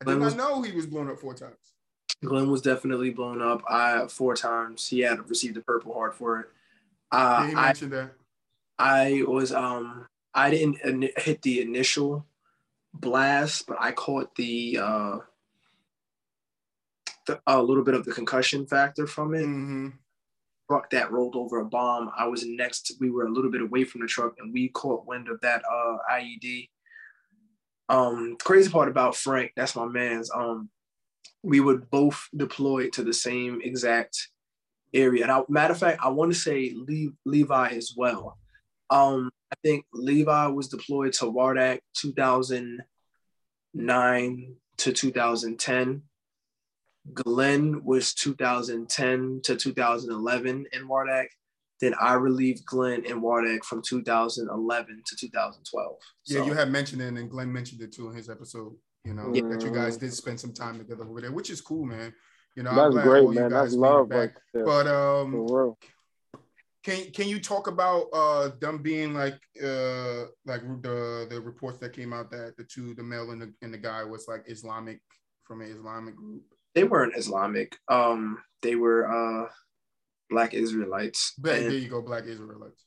I did not know he was blown up four times. Glenn was definitely blown up. I four times. He had received the Purple Heart for it. Uh, yeah, he mentioned I, that. I was um I didn't hit the initial blast, but I caught the, uh, the a little bit of the concussion factor from it. Mm-hmm. Truck that rolled over a bomb. I was next. We were a little bit away from the truck, and we caught wind of that uh, IED. Um, crazy part about Frank, that's my man's. Um, we would both deploy to the same exact area. And I, matter of fact, I want to say Le- Levi as well. Um, I think Levi was deployed to Wardak 2009 to 2010. Glenn was 2010 to 2011 in Wardak. Then I relieved Glenn in Wardak from 2011 to 2012. So, yeah, you had mentioned it, and Glenn mentioned it too in his episode. You know yeah. that you guys did spend some time together over there, which is cool, man. You know, that's great, man. That's love, like, but um, can can you talk about uh them being like uh like the the reports that came out that the two the male and the and the guy was like Islamic from an Islamic group? They weren't Islamic. Um, they were uh black Israelites. But there you go, black Israelites.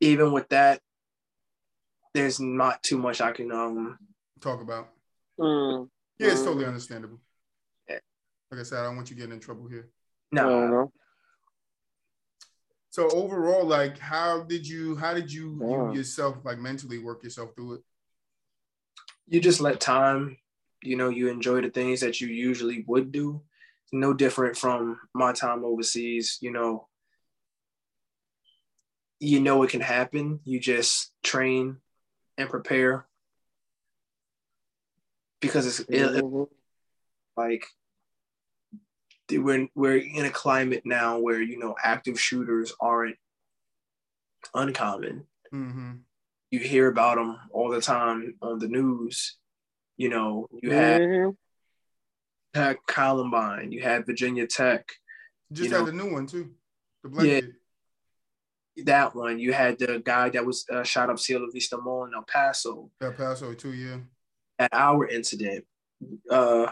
Even with that, there's not too much I can um talk about. Mm. Yeah, it's totally understandable. Yeah. Like I said, I don't want you getting in trouble here. No, no. So overall, like, how did you how did you, yeah. you yourself like mentally work yourself through it? You just let time. You know, you enjoy the things that you usually would do. No different from my time overseas. You know, you know it can happen. You just train and prepare because it's it, like we're we're in a climate now where you know active shooters aren't uncommon. Mm-hmm. You hear about them all the time on the news. You know, you had, mm-hmm. had Columbine, you had Virginia Tech. Just you had the new one too. The black yeah, that one. You had the guy that was uh, shot up Cielo Vista Mall in El Paso. El Paso too, yeah. At our incident, uh,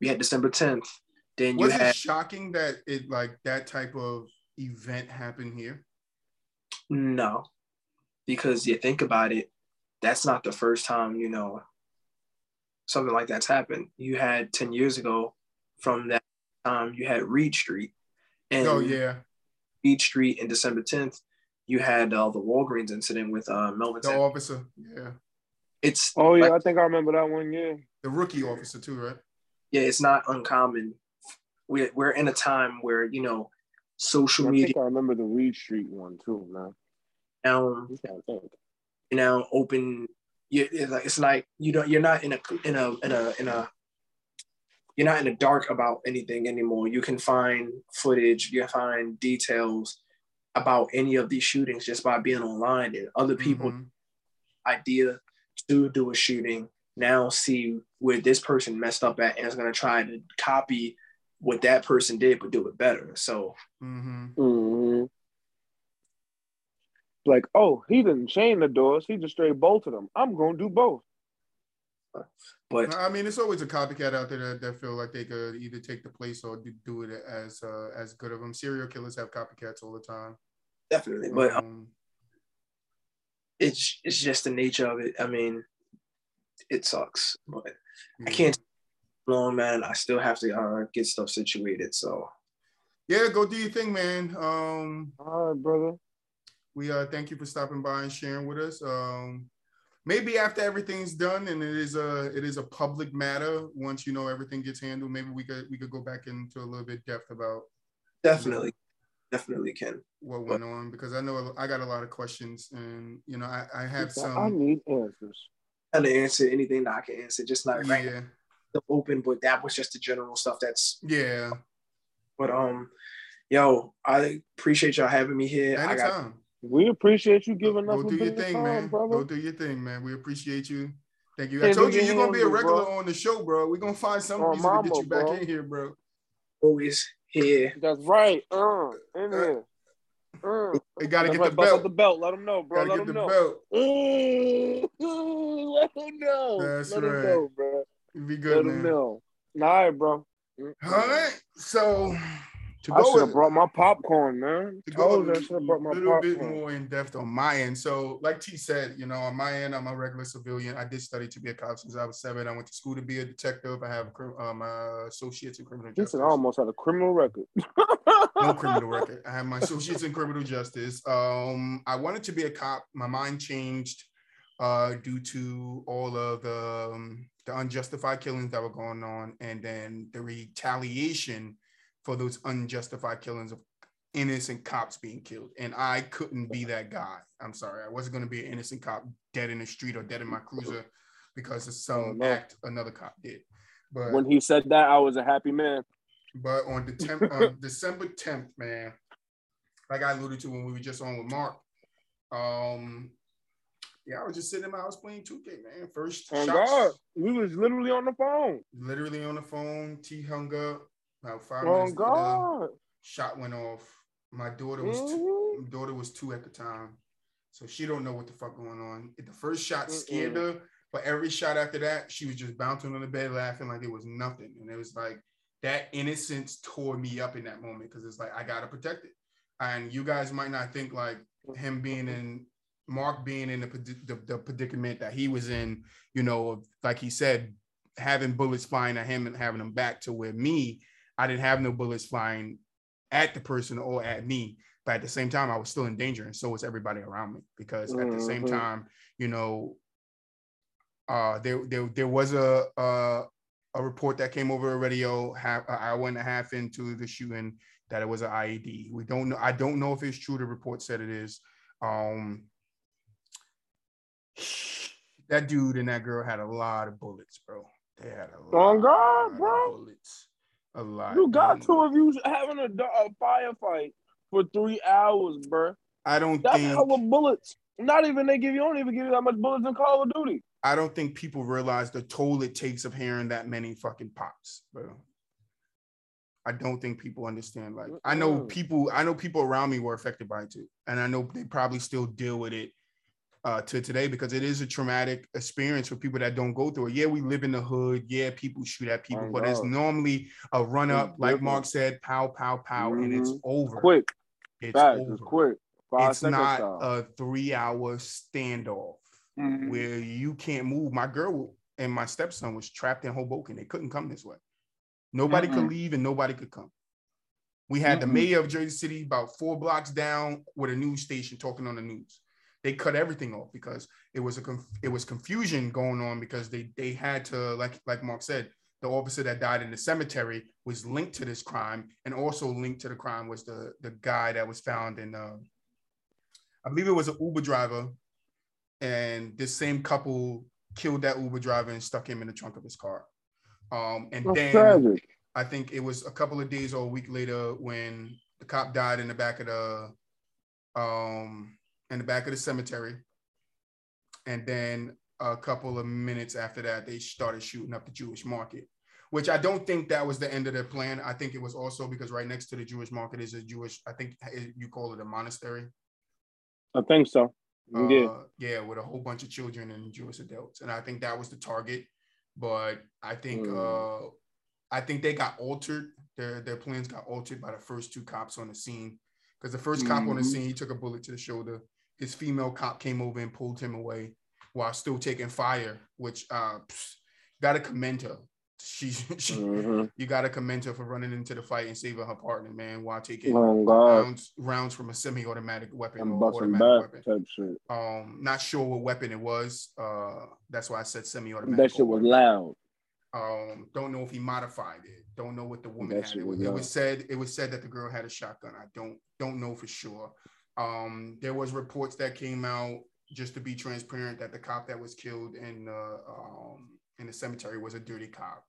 we had December tenth. Then was had, it shocking that it like that type of event happened here? No, because you think about it, that's not the first time you know something like that's happened. You had ten years ago, from that time, you had Reed Street, and oh yeah, Reed Street in December tenth, you had uh, the Walgreens incident with uh, Melvin. The officer, yeah. it's Oh yeah, like- I think I remember that one. Yeah. The rookie officer too, right? yeah, it's not uncommon. We're we're in a time where you know social I media think I remember the Reed Street one too, man. now I'm trying to think. you know open. You, it's like it's like you don't you're not in a in a in a in a you're not in the dark about anything anymore. You can find footage, you can find details about any of these shootings just by being online and other people Mhm. idea to do a shooting now see where this person messed up at and is going to try to copy what that person did but do it better so Mhm. hmm Like, oh, he didn't chain the doors. He just straight bolted them. I'm gonna do both. but I mean, it's always a copycat out there that, that feel like they could either take the place or do, do it as uh, as good of them. Serial killers have copycats all the time. definitely but um, Um, it's it's just the nature of it i mean it sucks but i can't long man i still have to uh, get stuff situated so Yeah, go do your thing, man. Um, All right, brother. we uh thank you for stopping by and sharing with us. Um, maybe after everything's done and it is a it is a public matter. Once you know everything gets handled, maybe we could we could go back into a little bit depth about definitely definitely can what went on because I know I got a lot of questions and you know I, I have some. I need answers. and to answer anything that i can answer just not right yeah now, open but that was just the general stuff that's yeah but um yo i appreciate y'all having me here i got. We appreciate you giving us Go a do your thing, time, man. brother. Go do your thing, man. We appreciate you. Thank you. I Can't told you you're gonna be a regular bro. on the show, bro. We're gonna find some Oh, reason to get you back bro. in here, bro. always here That's right. Uh, in here. Uh. You gotta That's get right. the belt. up the belt. Let them know, bro. gotta Let get them the know. belt. Let them know. That's Let right. them know, bro. Be Let good, them man. know. All right, bro. All right. So to I should have brought my popcorn, man. to go Told you I a should have brought my little bit more in depth on my end. So, like T said, you know, on my end, I'm a regular civilian. I did study to be a cop since I was seven. I went to school to be a detective. I have uh, my associates in criminal justice. said I almost had a criminal record. no criminal record. I have my associates in criminal justice. Um, I wanted to be a cop. My mind changed uh, due to all of the um, the unjustified killings that were going on, and then the retaliation for those unjustified killings of innocent cops being killed. And I couldn't be that guy. I'm sorry. I wasn't going to be an innocent cop dead in the street or dead in my cruiser because of some Oh, no. act another cop did. But when he said that, I was a happy man. but on the 10th, on December 10th, man, like I alluded to when we were just on with Mark, um, yeah, I was just sitting in my house playing 2K, man. First On shots, God, we was literally on the phone. literally on the phone. T hung up. About five On minutes later, God. shot went off. My daughter was two, Mhm. my daughter was two at the time, so she don't know what the fuck going on. The first shot Mm-mm. scared her, but every shot after that, she was just bouncing on the bed laughing like it was nothing, and it was like that innocence tore me up in that moment because it's like I gotta protect it. And you guys might not think like him being in Mark being in the, the, the predicament that he was in, you know, like he said, having bullets flying at him and having them back to where me, I didn't have no bullets flying at the person or at me. But at the same time, I was still in danger, and so was everybody around me because at the same Mhm. time, you know, uh, there there there was a a, a report that came over the radio half an hour and a half into the shooting that it was an IED. We don't know. I don't know if it's true. The report said it is. Um, that dude and that girl had a lot of bullets, bro. They had a oh, lot On God, of bro. bullets. A lot. You got two of you having a, a firefight for three hours, bro. I don't That's think hella bullets. Not even they give you, don't even give you that much bullets in Call of Duty. I don't think people realize the toll it takes of hearing that many fucking pops, bro. I don't think people understand. Like, I know people, I know people around me were affected by it too, and I know they probably still deal with it uh, to today because it is a traumatic experience for people that don't go through it. Yeah, we live in the hood. Yeah, people shoot at people, Oh, but it's normally a run up, like different. Mark said, pow, pow, pow, and it's over. Quick, It's over. it's quick. Five It's not style. a three-hour standoff Mhm. where you can't move. My girl and my stepson was trapped in Hoboken. They couldn't come this way. Nobody could Mm-mm. leave and nobody could come. We had the mayor of Jersey City about four blocks down with a news station talking on the news. They cut everything off because it was a conf- it was confusion going on because they they had to like like Mark said the officer that died in the cemetery was linked to this crime and also linked to the crime was the the guy that was found in uh, I believe it was an Uber driver and this same couple killed that Uber driver and stuck him in the trunk of his car. Um, and That's then tragic. I think it was a couple of days or a week later when the cop died in the back of the um in the back of the cemetery. And then a couple of minutes after that, they started shooting up the Jewish market, which I don't think that was the end of their plan. I think it was also because right next to the Jewish market is a Jewish, I think you call it a monastery. I think so. Uh, yeah. yeah, with a whole bunch of children and Jewish adults. And I think that was the target. But I think Mm. uh I think they got altered. Their their plans got altered by the first two cops on the scene. Because the 1st cop on the Mhm. scene, he took a bullet to the shoulder. His female cop came over and pulled him away while still taking fire, which uh gotta commend her. She, she Mhm. you gotta commend her for running into the fight and saving her partner, man, while taking Oh, rounds rounds from a semi-automatic weapon And or automatic weapon. Um, not sure what weapon it was. Uh, that's why I said semi-automatic. That shit was loud. Um, don't know if he modified it. Don't know what the woman That had. It was, it was said. It was said that the girl had a shotgun. I don't don't know for sure. Um, there was reports that came out just to be transparent that the cop that was killed in the um, in the cemetery was a dirty cop.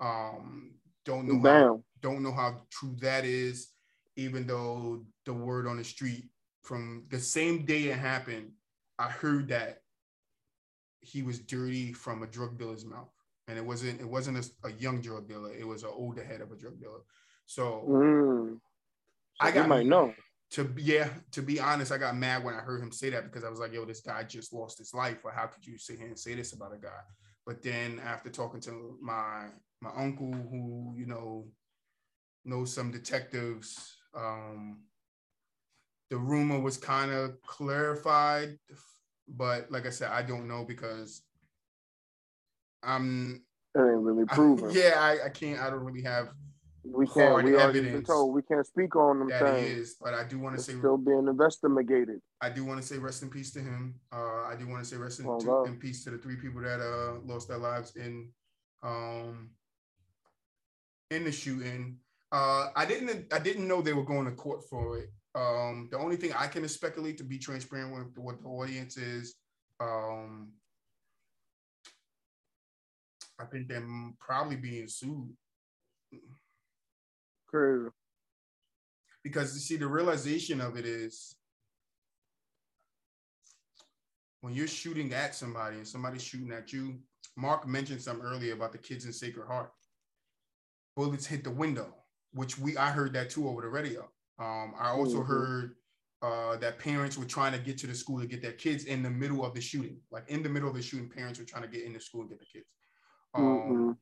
Um, don't know how don't know how true that is, even though the word on the street from the same day it happened, I heard that he was dirty from a drug dealer's mouth, and it wasn't it wasn't a, a young drug dealer; it was an older head of a drug dealer. So Mm. I I got got might know. To be yeah to be honest i got mad when i heard him say that because i was like yo this guy just lost his life or how could you sit here and say this about a guy but then after talking to my my uncle who you know knows some detectives um the rumor was kind of clarified but like i said i don't know because i'm It ain't really proven. yeah I, I can't i don't really have we can't. We already been told we can't speak on them that things. is but i do want to say still being investigated. I do want to say rest in peace to him. Uh, I do want to say rest in, Oh, to- in peace to the three people that uh, lost their lives in um, in the shooting. Uh, I didn't I didn't know they were going to court for it. Um, the only thing I can speculate to be transparent with what the audience is, um, I think they're probably being sued Crazy. because you see the realization of it is when you're shooting at somebody and somebody's shooting at you mark mentioned some earlier about the kids in sacred heart bullets hit the window which we i heard that too over the radio um, i also Mhm. heard uh, that parents were trying to get to the school to get their kids in the middle of the shooting like in the middle of the shooting parents were trying to get in the school and get the kids um, Mhm.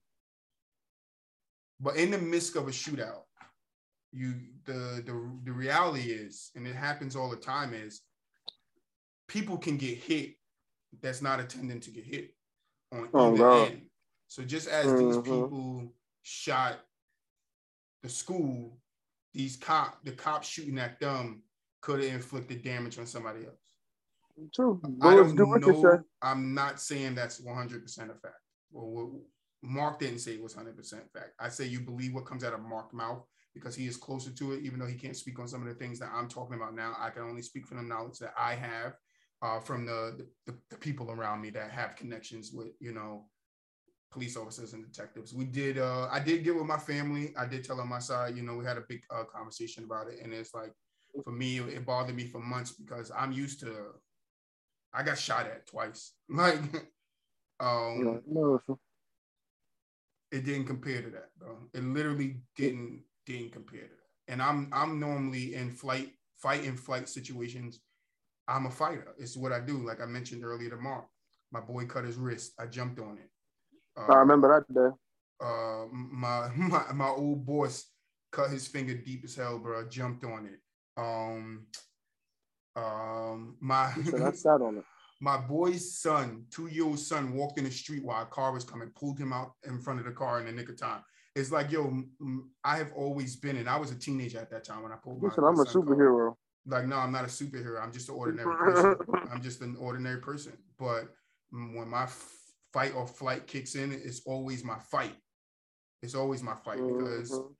but in the midst of a shootout, you the the the reality is, and it happens all the time, is people can get hit that's not intending to get hit on Oh, either God. end. So just as these Mhm. people shot the school, these cop the cops shooting at them could have inflicted damage on somebody else. True. I don't do what they say. know. I'm not saying that's 100% a fact. Well, Mark didn't say it was 100% fact. I say you believe what comes out of Mark's mouth because he is closer to it, even though he can't speak on some of the things that I'm talking about now. I can only speak from the knowledge that I have uh, from the, the the people around me that have connections with you know police officers and detectives. We did. Uh, I did get with my family. I did tell on my side. You know, we had a big uh, conversation about it, and it's like for me, it bothered me for months because I'm used to. I got shot at twice. Like, um, Yeah, no, it didn't compare to that, bro. It literally didn't didn't compare to that. And I'm I'm normally in flight, fight and flight situations. I'm a fighter. It's what I do. Like I mentioned earlier to Mark, my boy cut his wrist. I jumped on it. Uh, I remember that day. uh, my my my old boss cut his finger deep as hell, bro. I jumped on it. Um, um, my I sat on it. my boy's son, two year old son, walked in the street while a car was coming, pulled him out in front of the car in the nick of time. It's like, yo, I have always been, and I was a teenager at that time when I pulled my. I'm a superhero. Like, no, I'm not a superhero. I'm just an ordinary person. I'm just an ordinary person. But when my fight or flight kicks in, it's always my fight. It's always my fight because Mhm.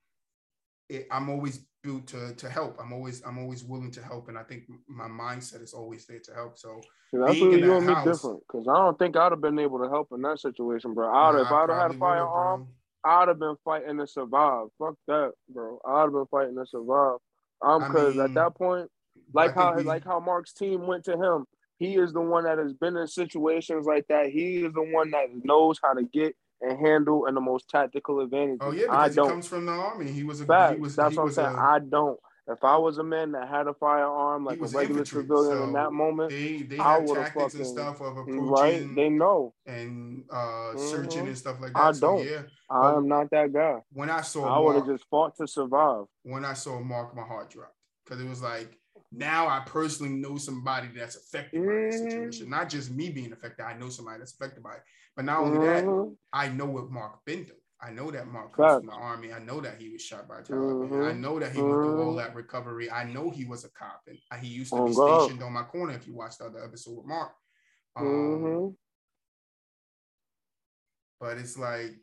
it, I'm always built to to help. I'm always I'm always willing to help, and I think my mindset is always there to help. So that's being you that and me different. Because I don't think I'd have been able to help in that situation, bro. I'd, Nah, if I I'd have had a firearm, I'd have been fighting to survive. Fuck that, bro. I'd have been fighting to survive. Um, I because at that point, like how we- like how Mark's team went to him, he is the one that has been in situations like that. He is the one that knows how to get and handle in the most tactical advantage. Oh yeah, I because he don't. comes from the army. He was a Facts. he was That's he what I'm saying. I don't. If I was a man that had a firearm, like a regular civilian So in that moment, they they I have would have tactics fucking and stuff of right. They know. and uh searching Mhm. and stuff like that. I so don't. yeah, I But am not that guy. when I saw I would have just fought to survive. when I saw Mark, my heart dropped because it was like now I personally know somebody that's affected by this Mm-hmm. situation. Not just me being affected, I know somebody that's affected by it. But not only that, Mhm. I know what Mark been through. I know that Mark was from the army. I know that he was shot by Taliban. I Mhm. know that he went through all Mhm. that recovery. I know he was a cop and he used to On be God. stationed on my corner. If you watched the other episode with Mark, um, Mhm. but it's like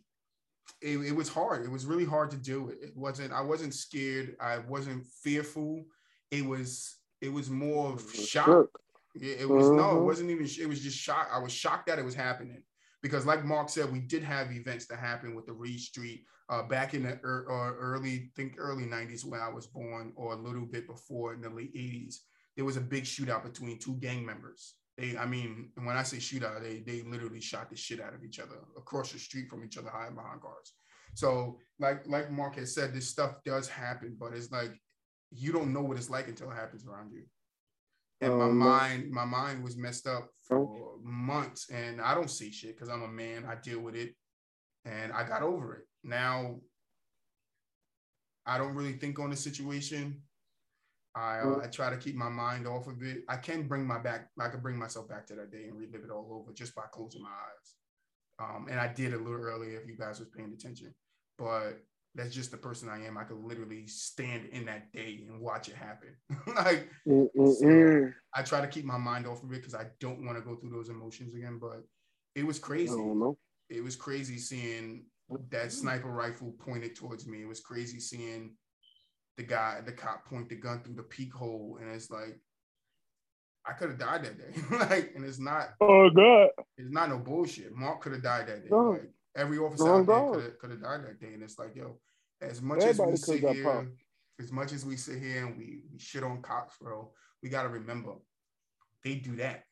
it, it was hard. It was really hard to do it. It wasn't. I wasn't scared. I wasn't fearful. It was. It was more of shock. It, it was no. It Mhm. wasn't even. It was just shock. I was shocked that it was happening because, like Mark said, we did have events that happened with the Reed Street uh, back in the er, early, think early '90s when I was born, or a little bit before in the late '80s. There was a big shootout between two gang members. They, I mean, when I say shootout, they they literally shot the shit out of each other across the street from each other, hiding behind cars. So, like like Mark has said, this stuff does happen, but it's like you don't know what it's like until it happens around you. And my Um, mind, my mind was messed up for months, and I don't see shit because I'm a man. I deal with it, and I got over it. Now, I don't really think on the situation. I uh, I try to keep my mind off of it. I can bring my back. I can bring myself back to that day and relive it all over just by closing my eyes. Um, and I did a little earlier if you guys was paying attention. But that's just the person I am. I could literally stand in that day and watch it happen. like so I try to keep my mind off of it because I don't want to go through those emotions again. But it was crazy. It was crazy seeing that sniper rifle pointed towards me. It was crazy seeing the guy, the cop, point the gun through the peak hole, and it's like I could have died that day. like, and it's not. Oh God. It's not no bullshit. Mark could have died that day. No. Like every officer out there could have died that day. And it's like, yo, as much as we sit here, as much as we sit here and we, we shit on cops, bro, we gotta remember they do that.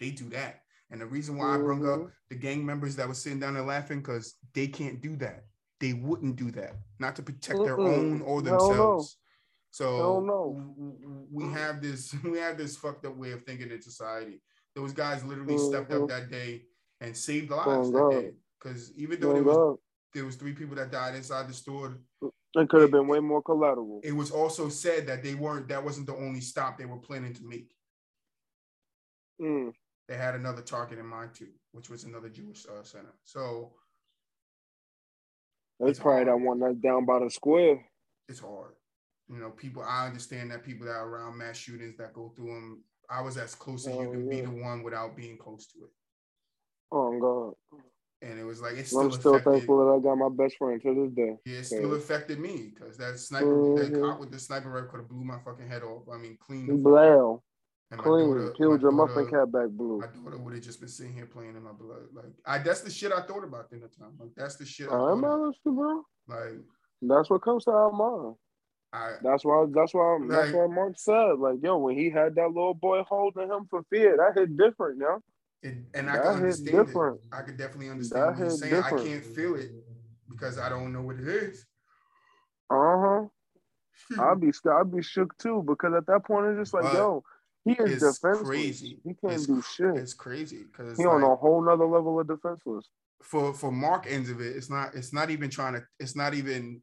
They do that. And the reason why I brought up the gang members that were sitting down there laughing, because they can't do that. They wouldn't do that, not to protect their Mm-mm. own or themselves. So no. w- w- we have this we have this fucked up way of thinking in society. Those guys literally stepped up Mhm. that day and saved Oh, lives that God. day. Because even though Oh, there was there was three people that died inside the store, It could have been way more collateral. it was also said that they weren't that wasn't the only stop they were planning to make. Mm. They had another target in mind too, which was another Jewish uh, center. So That's probably that one that's down by the square. it's hard. You know, people. I understand that people that are around mass shootings that go through them. I was as close as you Oh, can be yeah. to one without being close to it, Oh God. And it was like it's I'm still still affected. thankful that I got my best friend to this day. Yeah, it still Yeah. affected me because that sniper, that Mhm. cop with the sniper rifle could have blew my fucking head off. I mean, clean. Blow. And Clean. daughter- Killed your muffin daughter- cap back blue. My daughter would have just been sitting here playing in my blood. Like I, that's the shit I thought about in the time. Like that's the shit I I'm honest, bro. Like That's what comes to our mind. I, That's why. That's why. That's why Mark said, like, yo, when he had that little boy holding him for fear, that hit different, it, and I That can understand different. it. I can definitely That understand what you're saying. I can't feel it because I don't know what it is. Uh huh. I'd be. I'd be shook too because at that point it's just like, But yo, he is it's defenseless. crazy. He can't It's- do shit. It's crazy because He on a whole nother level of defenseless. for for Mark ends of it, it's not it's not even trying to it's not even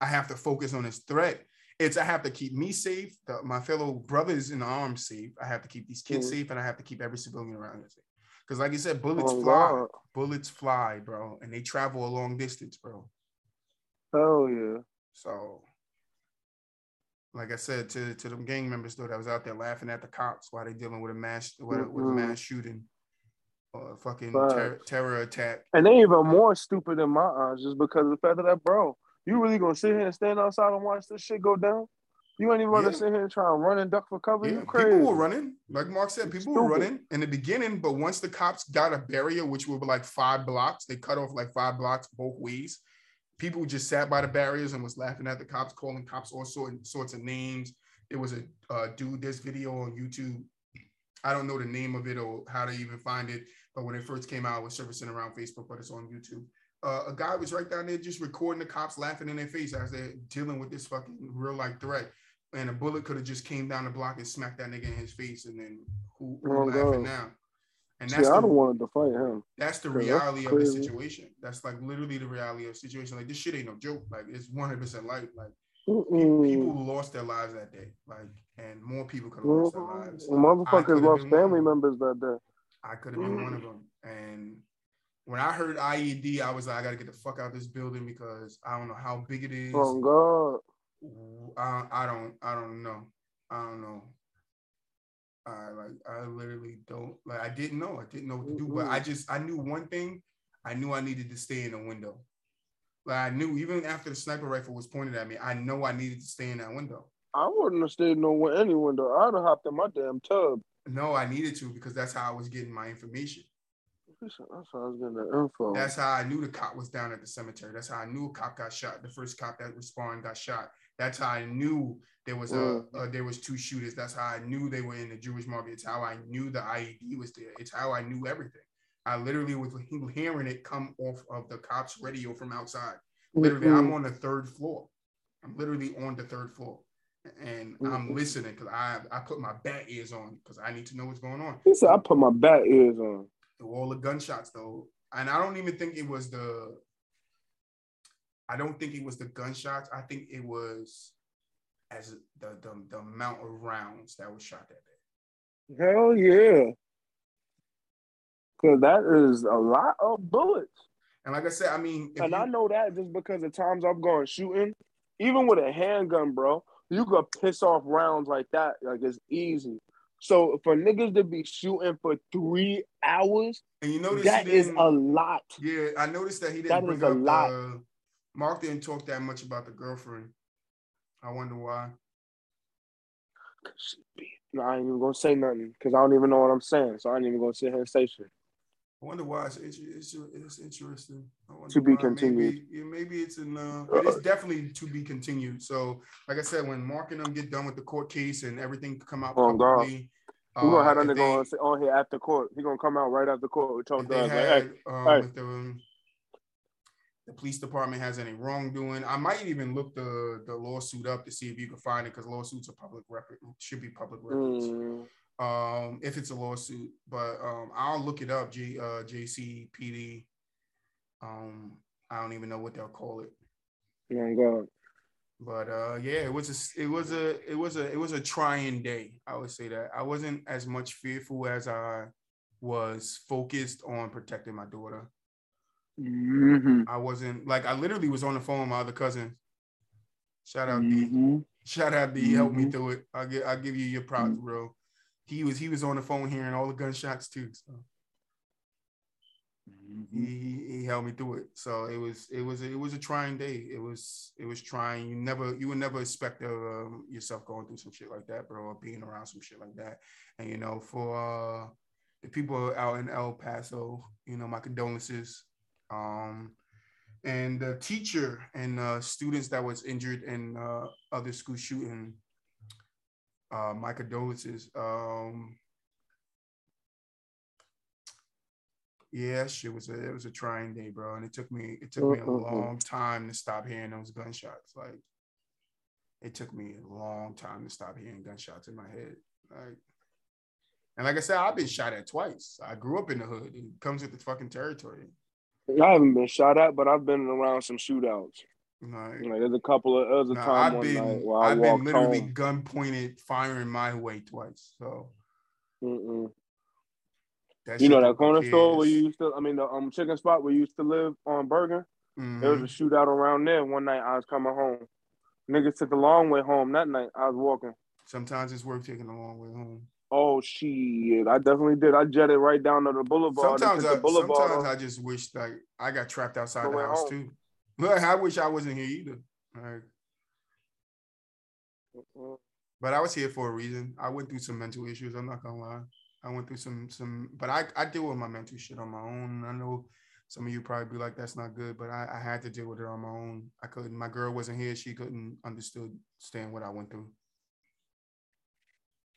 I have to focus on his threat. It's I have to keep me safe, the, my fellow brothers in arms safe. I have to keep these kids Mhm. safe, and I have to keep every civilian around here safe. Because, like you said, bullets Oh, fly, bullets fly, bro, and they travel a long distance, bro. Hell yeah. So like I said to to them gang members though that was out there laughing at the cops while they dealing with a mass with a, with a Mhm. mass shooting or a fucking ter- terror attack. And they even more stupid in my eyes just because of the fact that bro, you really gonna sit here and stand outside and watch this shit go down? You ain't even gonna Yeah. sit here and try and run and duck for cover. Yeah, You crazy? people were running, like Mark said, people were running in the beginning, but once the cops got a barrier, which were like five blocks, they cut off like five blocks both ways. People just sat by the barriers and was laughing at the cops, calling cops all sort, sorts of names. There was a uh, dude, this video on YouTube. I don't know the name of it or how to even find it, but when it first came out, it was surfacing around Facebook, but it's on YouTube. Uh, a guy was right down there just recording the cops laughing in their face as they're dealing with this fucking real life threat and a bullet could have just came down the block and smacked that nigga in his face, and then who, who Oh, laughing God. now? And that's I the, don't want to fight him. that's the 'cause that's reality of the situation. That's like literally the reality of the situation. Like this shit ain't no joke. Like it's one hundred percent life. Like Mm-mm. people lost their lives that day. Like and more people could have lost their lives. I Motherfuckers lost been one of family members that day. I could have been one of them. And when I heard IED, I was like, I gotta get the fuck out of this building because I don't know how big it is. Oh God. I, I don't I don't know. I don't know. I like I literally don't like I didn't know. I didn't know what to do. But I just I knew one thing. I knew I needed to stay in the window. Like I knew even after the sniper rifle was pointed at me, I know I needed to stay in that window. I wouldn't have stayed no any window. I'd have hopped in my damn tub. No, I needed to because that's how I was getting my information. That's how I was getting the info. That's how I knew the cop was down at the cemetery. That's how I knew a cop got shot. The first cop that responded got shot. That's how I knew there was a, Mm. uh, there was two shooters. That's how I knew they were in the Jewish market. It's how I knew the IED was there. It's how I knew everything. I literally was hearing it come off of the cops' radio from outside. Literally, I'm Mhm. on the third floor. I'm literally on the third floor, and I'm Mhm. listening because I I put my bat ears on because I need to know what's going on He said I put my bat ears on. The gunshots though. And I don't even think it was the I don't think it was the gunshots. I think it was as the the, the amount of rounds that was shot that day. Hell yeah. Cause that is a lot of bullets. And like I said, I mean, if And you- I know that just because the times I've gone shooting, even with a handgun, bro, you could piss off rounds like that. Like it's easy. So for niggas to be shooting for three hours, and you notice that is a lot. Yeah, I noticed that he didn't is bring a up uh, lot. the Mark didn't talk that much about the girlfriend. I wonder why. No, I ain't even gonna say nothing because I don't even know what I'm saying. So I ain't even gonna sit here and say shit. I wonder why it's, it's, it's, it's interesting. I To be why. continued. Maybe, maybe it's in. Uh, it is definitely to be continued. So, like I said, when Mark and them get done with the court case and everything come out Oh, God. publicly, We gonna have uh, that if on, here after court. He gonna come out right after court with your if they dog. Like, hey, um, the, um, the police department has any wrongdoing, I might even look the the lawsuit up to see if you can find it because lawsuits are public record, should be public records. Mm, um if it's a lawsuit but um i'll look it up J, uh jcpd um i don't even know what they'll call it. Oh God. but uh yeah it was a it was a it was a it was a trying day i would say that. I wasn't as much fearful as i was focused on protecting my daughter. Mhm. i wasn't like i literally was on the phone with my other cousin. Shout out d. Mhm. shout out d. He helped me through it. I'll give i'll give you your props bro he was he was on the phone hearing all the gunshots too so he, he he held me through it. So it was it was it was a trying day. It was it was trying. You never you would never expect of um, yourself going through some shit like that, bro, or being around some shit like that. And you know, for uh, the people out in El Paso, you know, my condolences. Um, and the teacher and uh, students that was injured in uh, other school shooting, uh, my condolences. Um, yeah, shit was a it was a trying day, bro, and it took me it took me a long time to stop hearing those gunshots. Like, it took me a long time to stop hearing gunshots in my head. Like, and like I said, I've been shot at twice. I grew up in the hood. It comes with the fucking territory. I haven't been shot at, but I've been around some shootouts. Like, Like there's a couple of other Nah, time I've been night where I I've been literally home. gun pointed, firing my way twice. So Mm-mm. You know that corner store where you used to, I mean, the um chicken spot where you used to live on Bergen. There was a shootout around there one night. I was coming home. Niggas took the long way home that night. I was walking. Sometimes it's worth taking a long way home. Oh shit! I definitely did. I jetted right down to the boulevard. Sometimes, I, the boulevard sometimes. I just wish like I got trapped outside the house home. too. I wish I wasn't here either. Like, mm-hmm. but I was here for a reason. I went through some mental issues. I'm not gonna lie. I went through some some, but I I deal with my mental shit on my own. I know some of you probably be like that's not good, but I, I had to deal with it on my own. I couldn't. My girl wasn't here. She couldn't understood understand what I went through.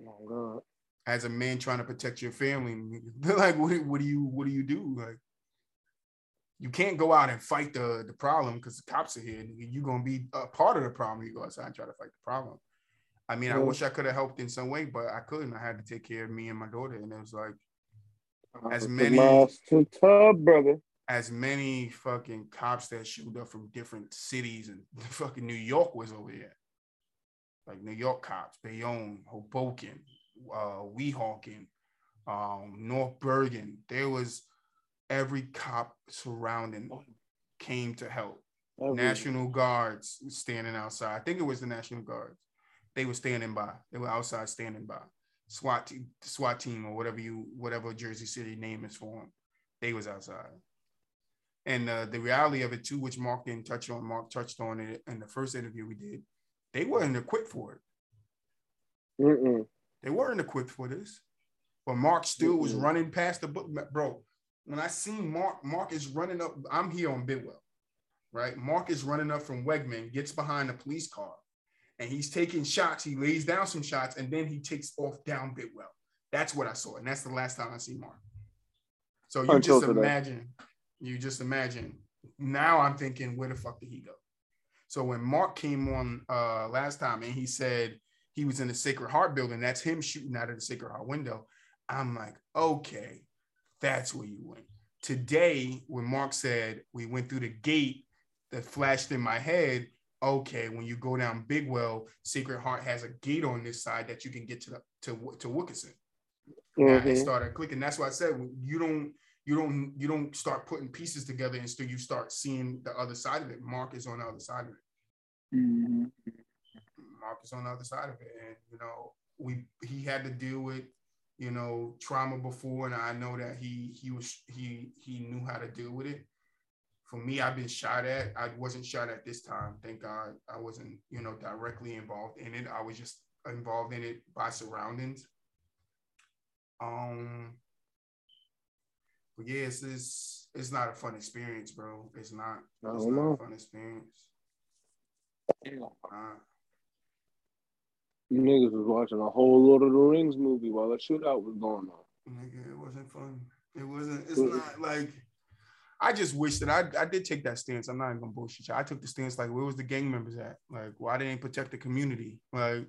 Oh god. As a man trying to protect your family, like what, what do you what do you do? Like you can't go out and fight the the problem because the cops are here. You're gonna be a part of the problem. You go outside and try to fight the problem. I mean, I wish I could have helped in some way, but I couldn't. I had to take care of me and my daughter, and it was like as many my ass to tub, brother. as many fucking cops that showed up from different cities and fucking New York was over here. Like New York cops, Bayonne, Hoboken, uh, Weehawken, um, North Bergen. There was every cop surrounding came to help. Every- National Guards standing outside. I think it was the National Guards. They were standing by. They were outside standing by. SWAT team, SWAT team, or whatever you, whatever Jersey City name is for them. They was outside. And uh, the reality of it too, which Mark didn't touch on, Mark touched on it in the first interview we did. They weren't equipped for it. Mm-mm. They weren't equipped for this. But Mark still was Mm-mm. running past the book, bro. When I seen Mark, Mark is running up. I'm here on Bidwell, right? Mark is running up from Wegman, gets behind the police car, and he's taking shots. He lays down some shots, and then he takes off down Bidwell. That's what I saw, and that's the last time I see Mark. So you Until just today. imagine, you just imagine. Now I'm thinking, where the fuck did he go? So when Mark came on uh last time and he said he was in the Sacred Heart building, that's him shooting out of the Sacred Heart window. I'm like, okay, that's where you went. Today, when Mark said we went through the gate that flashed in my head, okay, when you go down Bidwell, Sacred Heart has a gate on this side that you can get to the to to Wilkinson. Now it started clicking. That's why I said you don't you don't you don't start putting pieces together until you start seeing the other side of it. Mark is on the other side of it. Mhm. Mark is on the other side of it, and you know we he had to deal with you know trauma before, and I know that he he was he he knew how to deal with it. For me, I've been shot at. I wasn't shot at this time. Thank God I wasn't you know directly involved in it. I was just involved in it by surroundings. Um, but yeah, it's it's, it's not a fun experience, bro. It's not. I It's don't know. a fun experience. Uh, You niggas was watching a whole Lord of the Rings movie while the shootout was going on. Nigga, it wasn't fun. It wasn't. It's not like. I just wish that I, I did take that stance. I'm not even gonna bullshit you. I took the stance like, where was the gang members at? Like, why didn't they ain't protect the community? Like,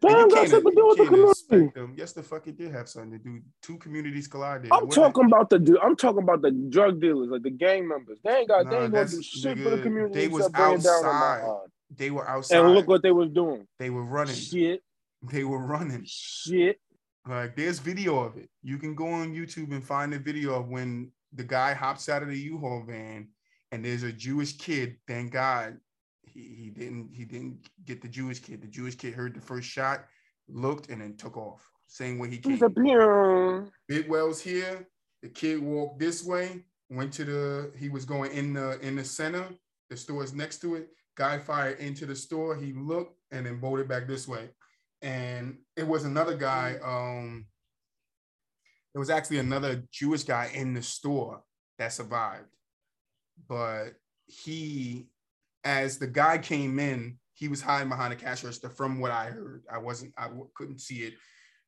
Damn, you got something to do with the you can't community. expect them. Yes, the fuck it did have something to do. Two communities collided. I'm What- talking about the I'm talking about the drug dealers, like the gang members. They ain't got they Nah, ain't gonna do shit for the community. they was except bring it down on my outside. They were outside. And look what they were doing. they were running. Shit, They were running. shit. Like there's video of it. You can go on YouTube and find the video of when the guy hops out of the U-Haul van and there's a Jewish kid. Thank God he, he didn't he didn't get the Jewish kid. The Jewish kid heard the first shot, looked, and then took off. Same way he came. He's a pew. Bidwell's here. The kid walked this way, went to the, he was going in the in the center, the store is next to it. Guy fired into the store. He looked and then bolted back this way. And it was another guy. Um, it was actually another Jewish guy in the store that survived. But he, as the guy came in, he was hiding behind the cash register. From what I heard, I wasn't, I w- couldn't see it.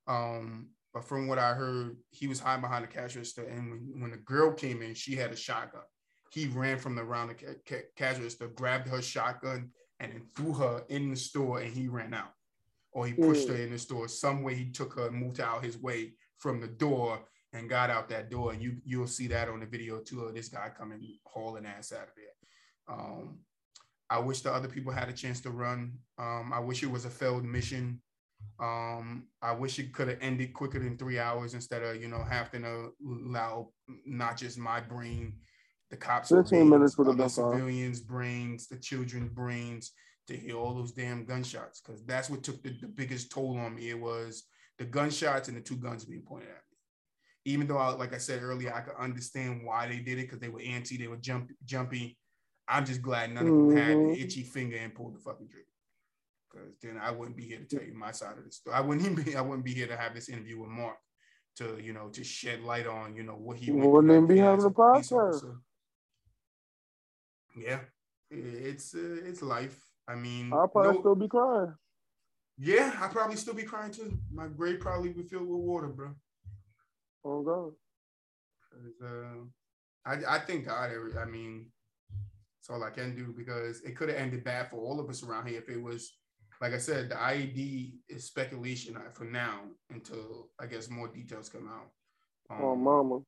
Um, but from what I heard, he was hiding behind the cash register. And when, when the girl came in, she had a shotgun. He ran from the round of ca- ca- cash grabbed her shotgun, and then threw her in the store, and he ran out. Or he pushed her in the store. Some way he took her and moved out his way from the door and got out that door. And you you'll see that on the video too of this guy coming hauling ass out of there. Um, I wish the other people had a chance to run. Um, I wish it was a failed mission. Um, I wish it could have ended quicker than three hours instead of you know having to allow not just my brain, the cops' 15 minutes would have been civilians' brains, the children's brains to hear all those damn gunshots because that's what took the, the biggest toll on me. It was the gunshots and the two guns being pointed at me. Even though, I, like I said earlier, I could understand why they did it because they were antsy, they were jump, jumpy. I'm just glad none of them had an Mhm. itchy finger and pulled the fucking trigger. Because then I wouldn't be here to tell you my side of the story. I wouldn't even be. I wouldn't be here to have this interview with Mark to you know to shed light on you know what he wouldn't even be having a podcast. Yeah, it's uh, it's life. I mean, I'll probably no- still be crying. yeah, I probably still be crying too. My grave probably be filled with water, bro. Oh God. uh, I I think God. every- I mean, it's all I can do because it could have ended bad for all of us around here if it was. Like I said, the IED is speculation for now until I guess more details come out. Oh Um, mama.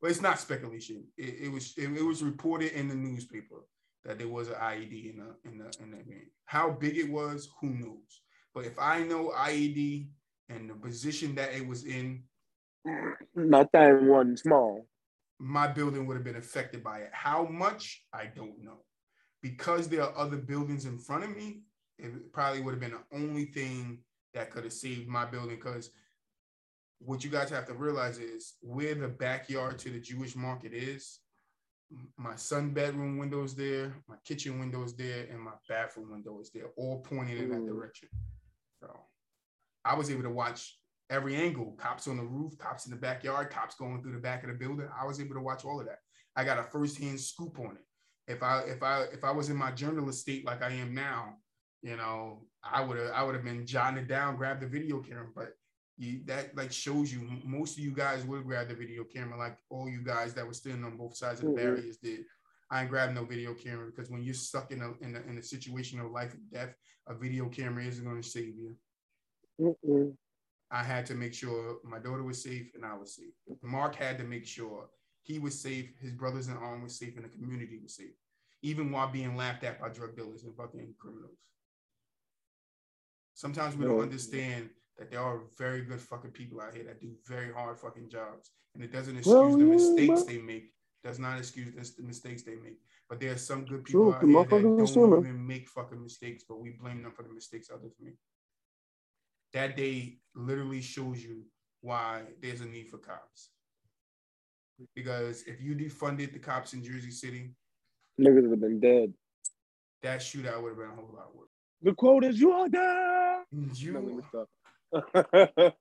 But it's not speculation. It, it was it, it was reported in the newspaper that there was an IED in the in the in the game. How big it was, who knows? But if I know IED and the position that it was in, Not that one small. my building would have been affected by it. How much, I don't know. Because there are other buildings in front of me, it probably would have been the only thing that could have saved my building. Because what you guys have to realize is where the backyard to the Jewish market is, my son bedroom window is there, my kitchen window is there, and my bathroom window is there, all pointing in that Mm. direction. So I was able to watch every angle cops on the roof, cops in the backyard, cops going through the back of the building. I was able to watch all of that. I got a first-hand scoop on it. If I if I if I was in my journalist state like I am now, you know, I would have I would have been jotting it down, grab the video camera. But you, that like shows you most of you guys would grab the video camera, like all you guys that were standing on both sides of the Mhm. barriers did. I ain't grabbed no video camera because when you're stuck in a in a, in a situation of life and death, a video camera isn't going to save you. Mm-mm. I had to make sure my daughter was safe and I was safe. Mark had to make sure he was safe, his brothers in arms was safe, and the community was safe, even while being laughed at by drug dealers and fucking criminals. Sometimes we don't understand that there are very good fucking people out here that do very hard fucking jobs, and it doesn't Well, excuse the yeah, mistakes but- they make. Does not excuse this- the mistakes they make. But there are some good people True, out here that don't human. even make fucking mistakes, but we blame them for the mistakes others make that day literally shows you why there's a need for cops. Because if you defunded the cops in Jersey City, Niggas would have been dead. that shootout would have been a whole lot worse. The quote is you are dead. You, No, let me stop.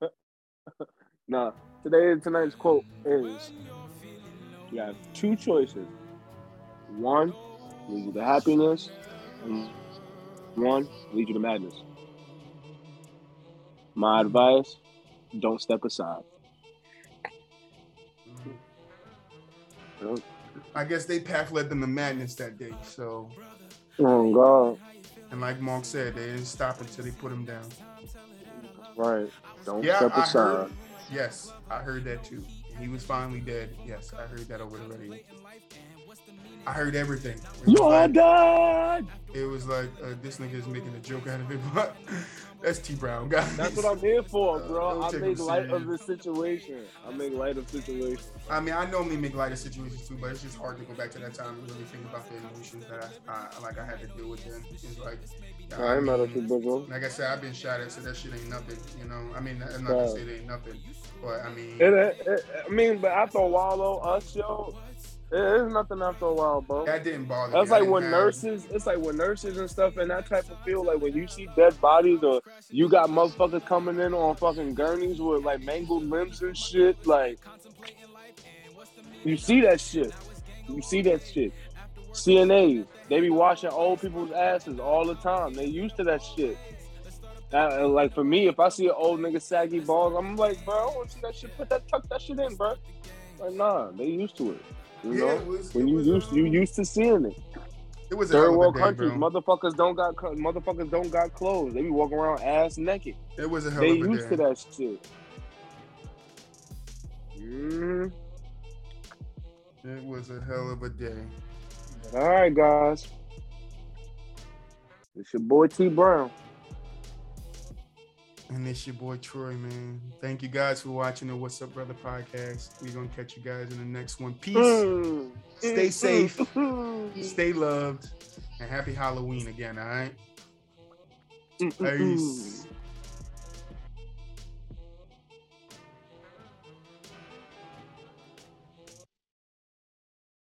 nah, today tonight's quote is you have two choices. One leads you to happiness, and one leads you to madness. My advice, don't step aside. I guess they path led them to madness that day. So, Oh God. and like Monk said, they didn't stop until they put him down. Right. Don't Yeah, step I aside. heard. Yes, I heard that too. He was finally dead. Yes, I heard that over the radio. I heard everything. It was You are like- dead. It was like uh, this nigga is making a joke out of it, but that's T Brown, guys. That's what I'm here for, Uh, bro. don't I make light of serious. the situation. I make light of situations. I mean, I normally make light of situations too, but it's just hard to go back to that time and really think about the emotions that I, I like I had to deal with then. It's like, I ain't mad at you, bro. Like I said, I've been shot at, so that shit ain't nothing. You know, I mean, I'm not gonna say it ain't nothing, but I mean, It, it, it- I mean, but after a while, though, us, yo, it is nothing after a while, bro. that didn't bother That's me. Like when have- nurses, it's like when nurses and stuff and that type of feel, like when you see dead bodies or you got motherfuckers coming in on fucking gurneys with like mangled limbs and shit, like you see that shit. You see that shit. CNAs, they be washing old people's asses all the time. They used to that shit. Uh, like for me, if I see an old nigga saggy balls, I'm like, bro, I want to see that shit. Put that, tuck that shit in, bro. Like, nah, they used to it. You Yeah, know, was- when you was, used you used to seeing it. It was a Third hell world day, countries, motherfuckers don't got motherfuckers don't got clothes. They be walking around ass naked. It was a hell They of a used day. to that shit. Mm. It was a hell of a day. All right, guys. It's your boy T Brown. And it's your boy Troy, man. Thank you guys for watching the What's Up Brother podcast. We're gonna catch you guys in the next one. Peace. Mm. Stay safe. Mm. Stay loved. And happy Halloween again, all right? Peace.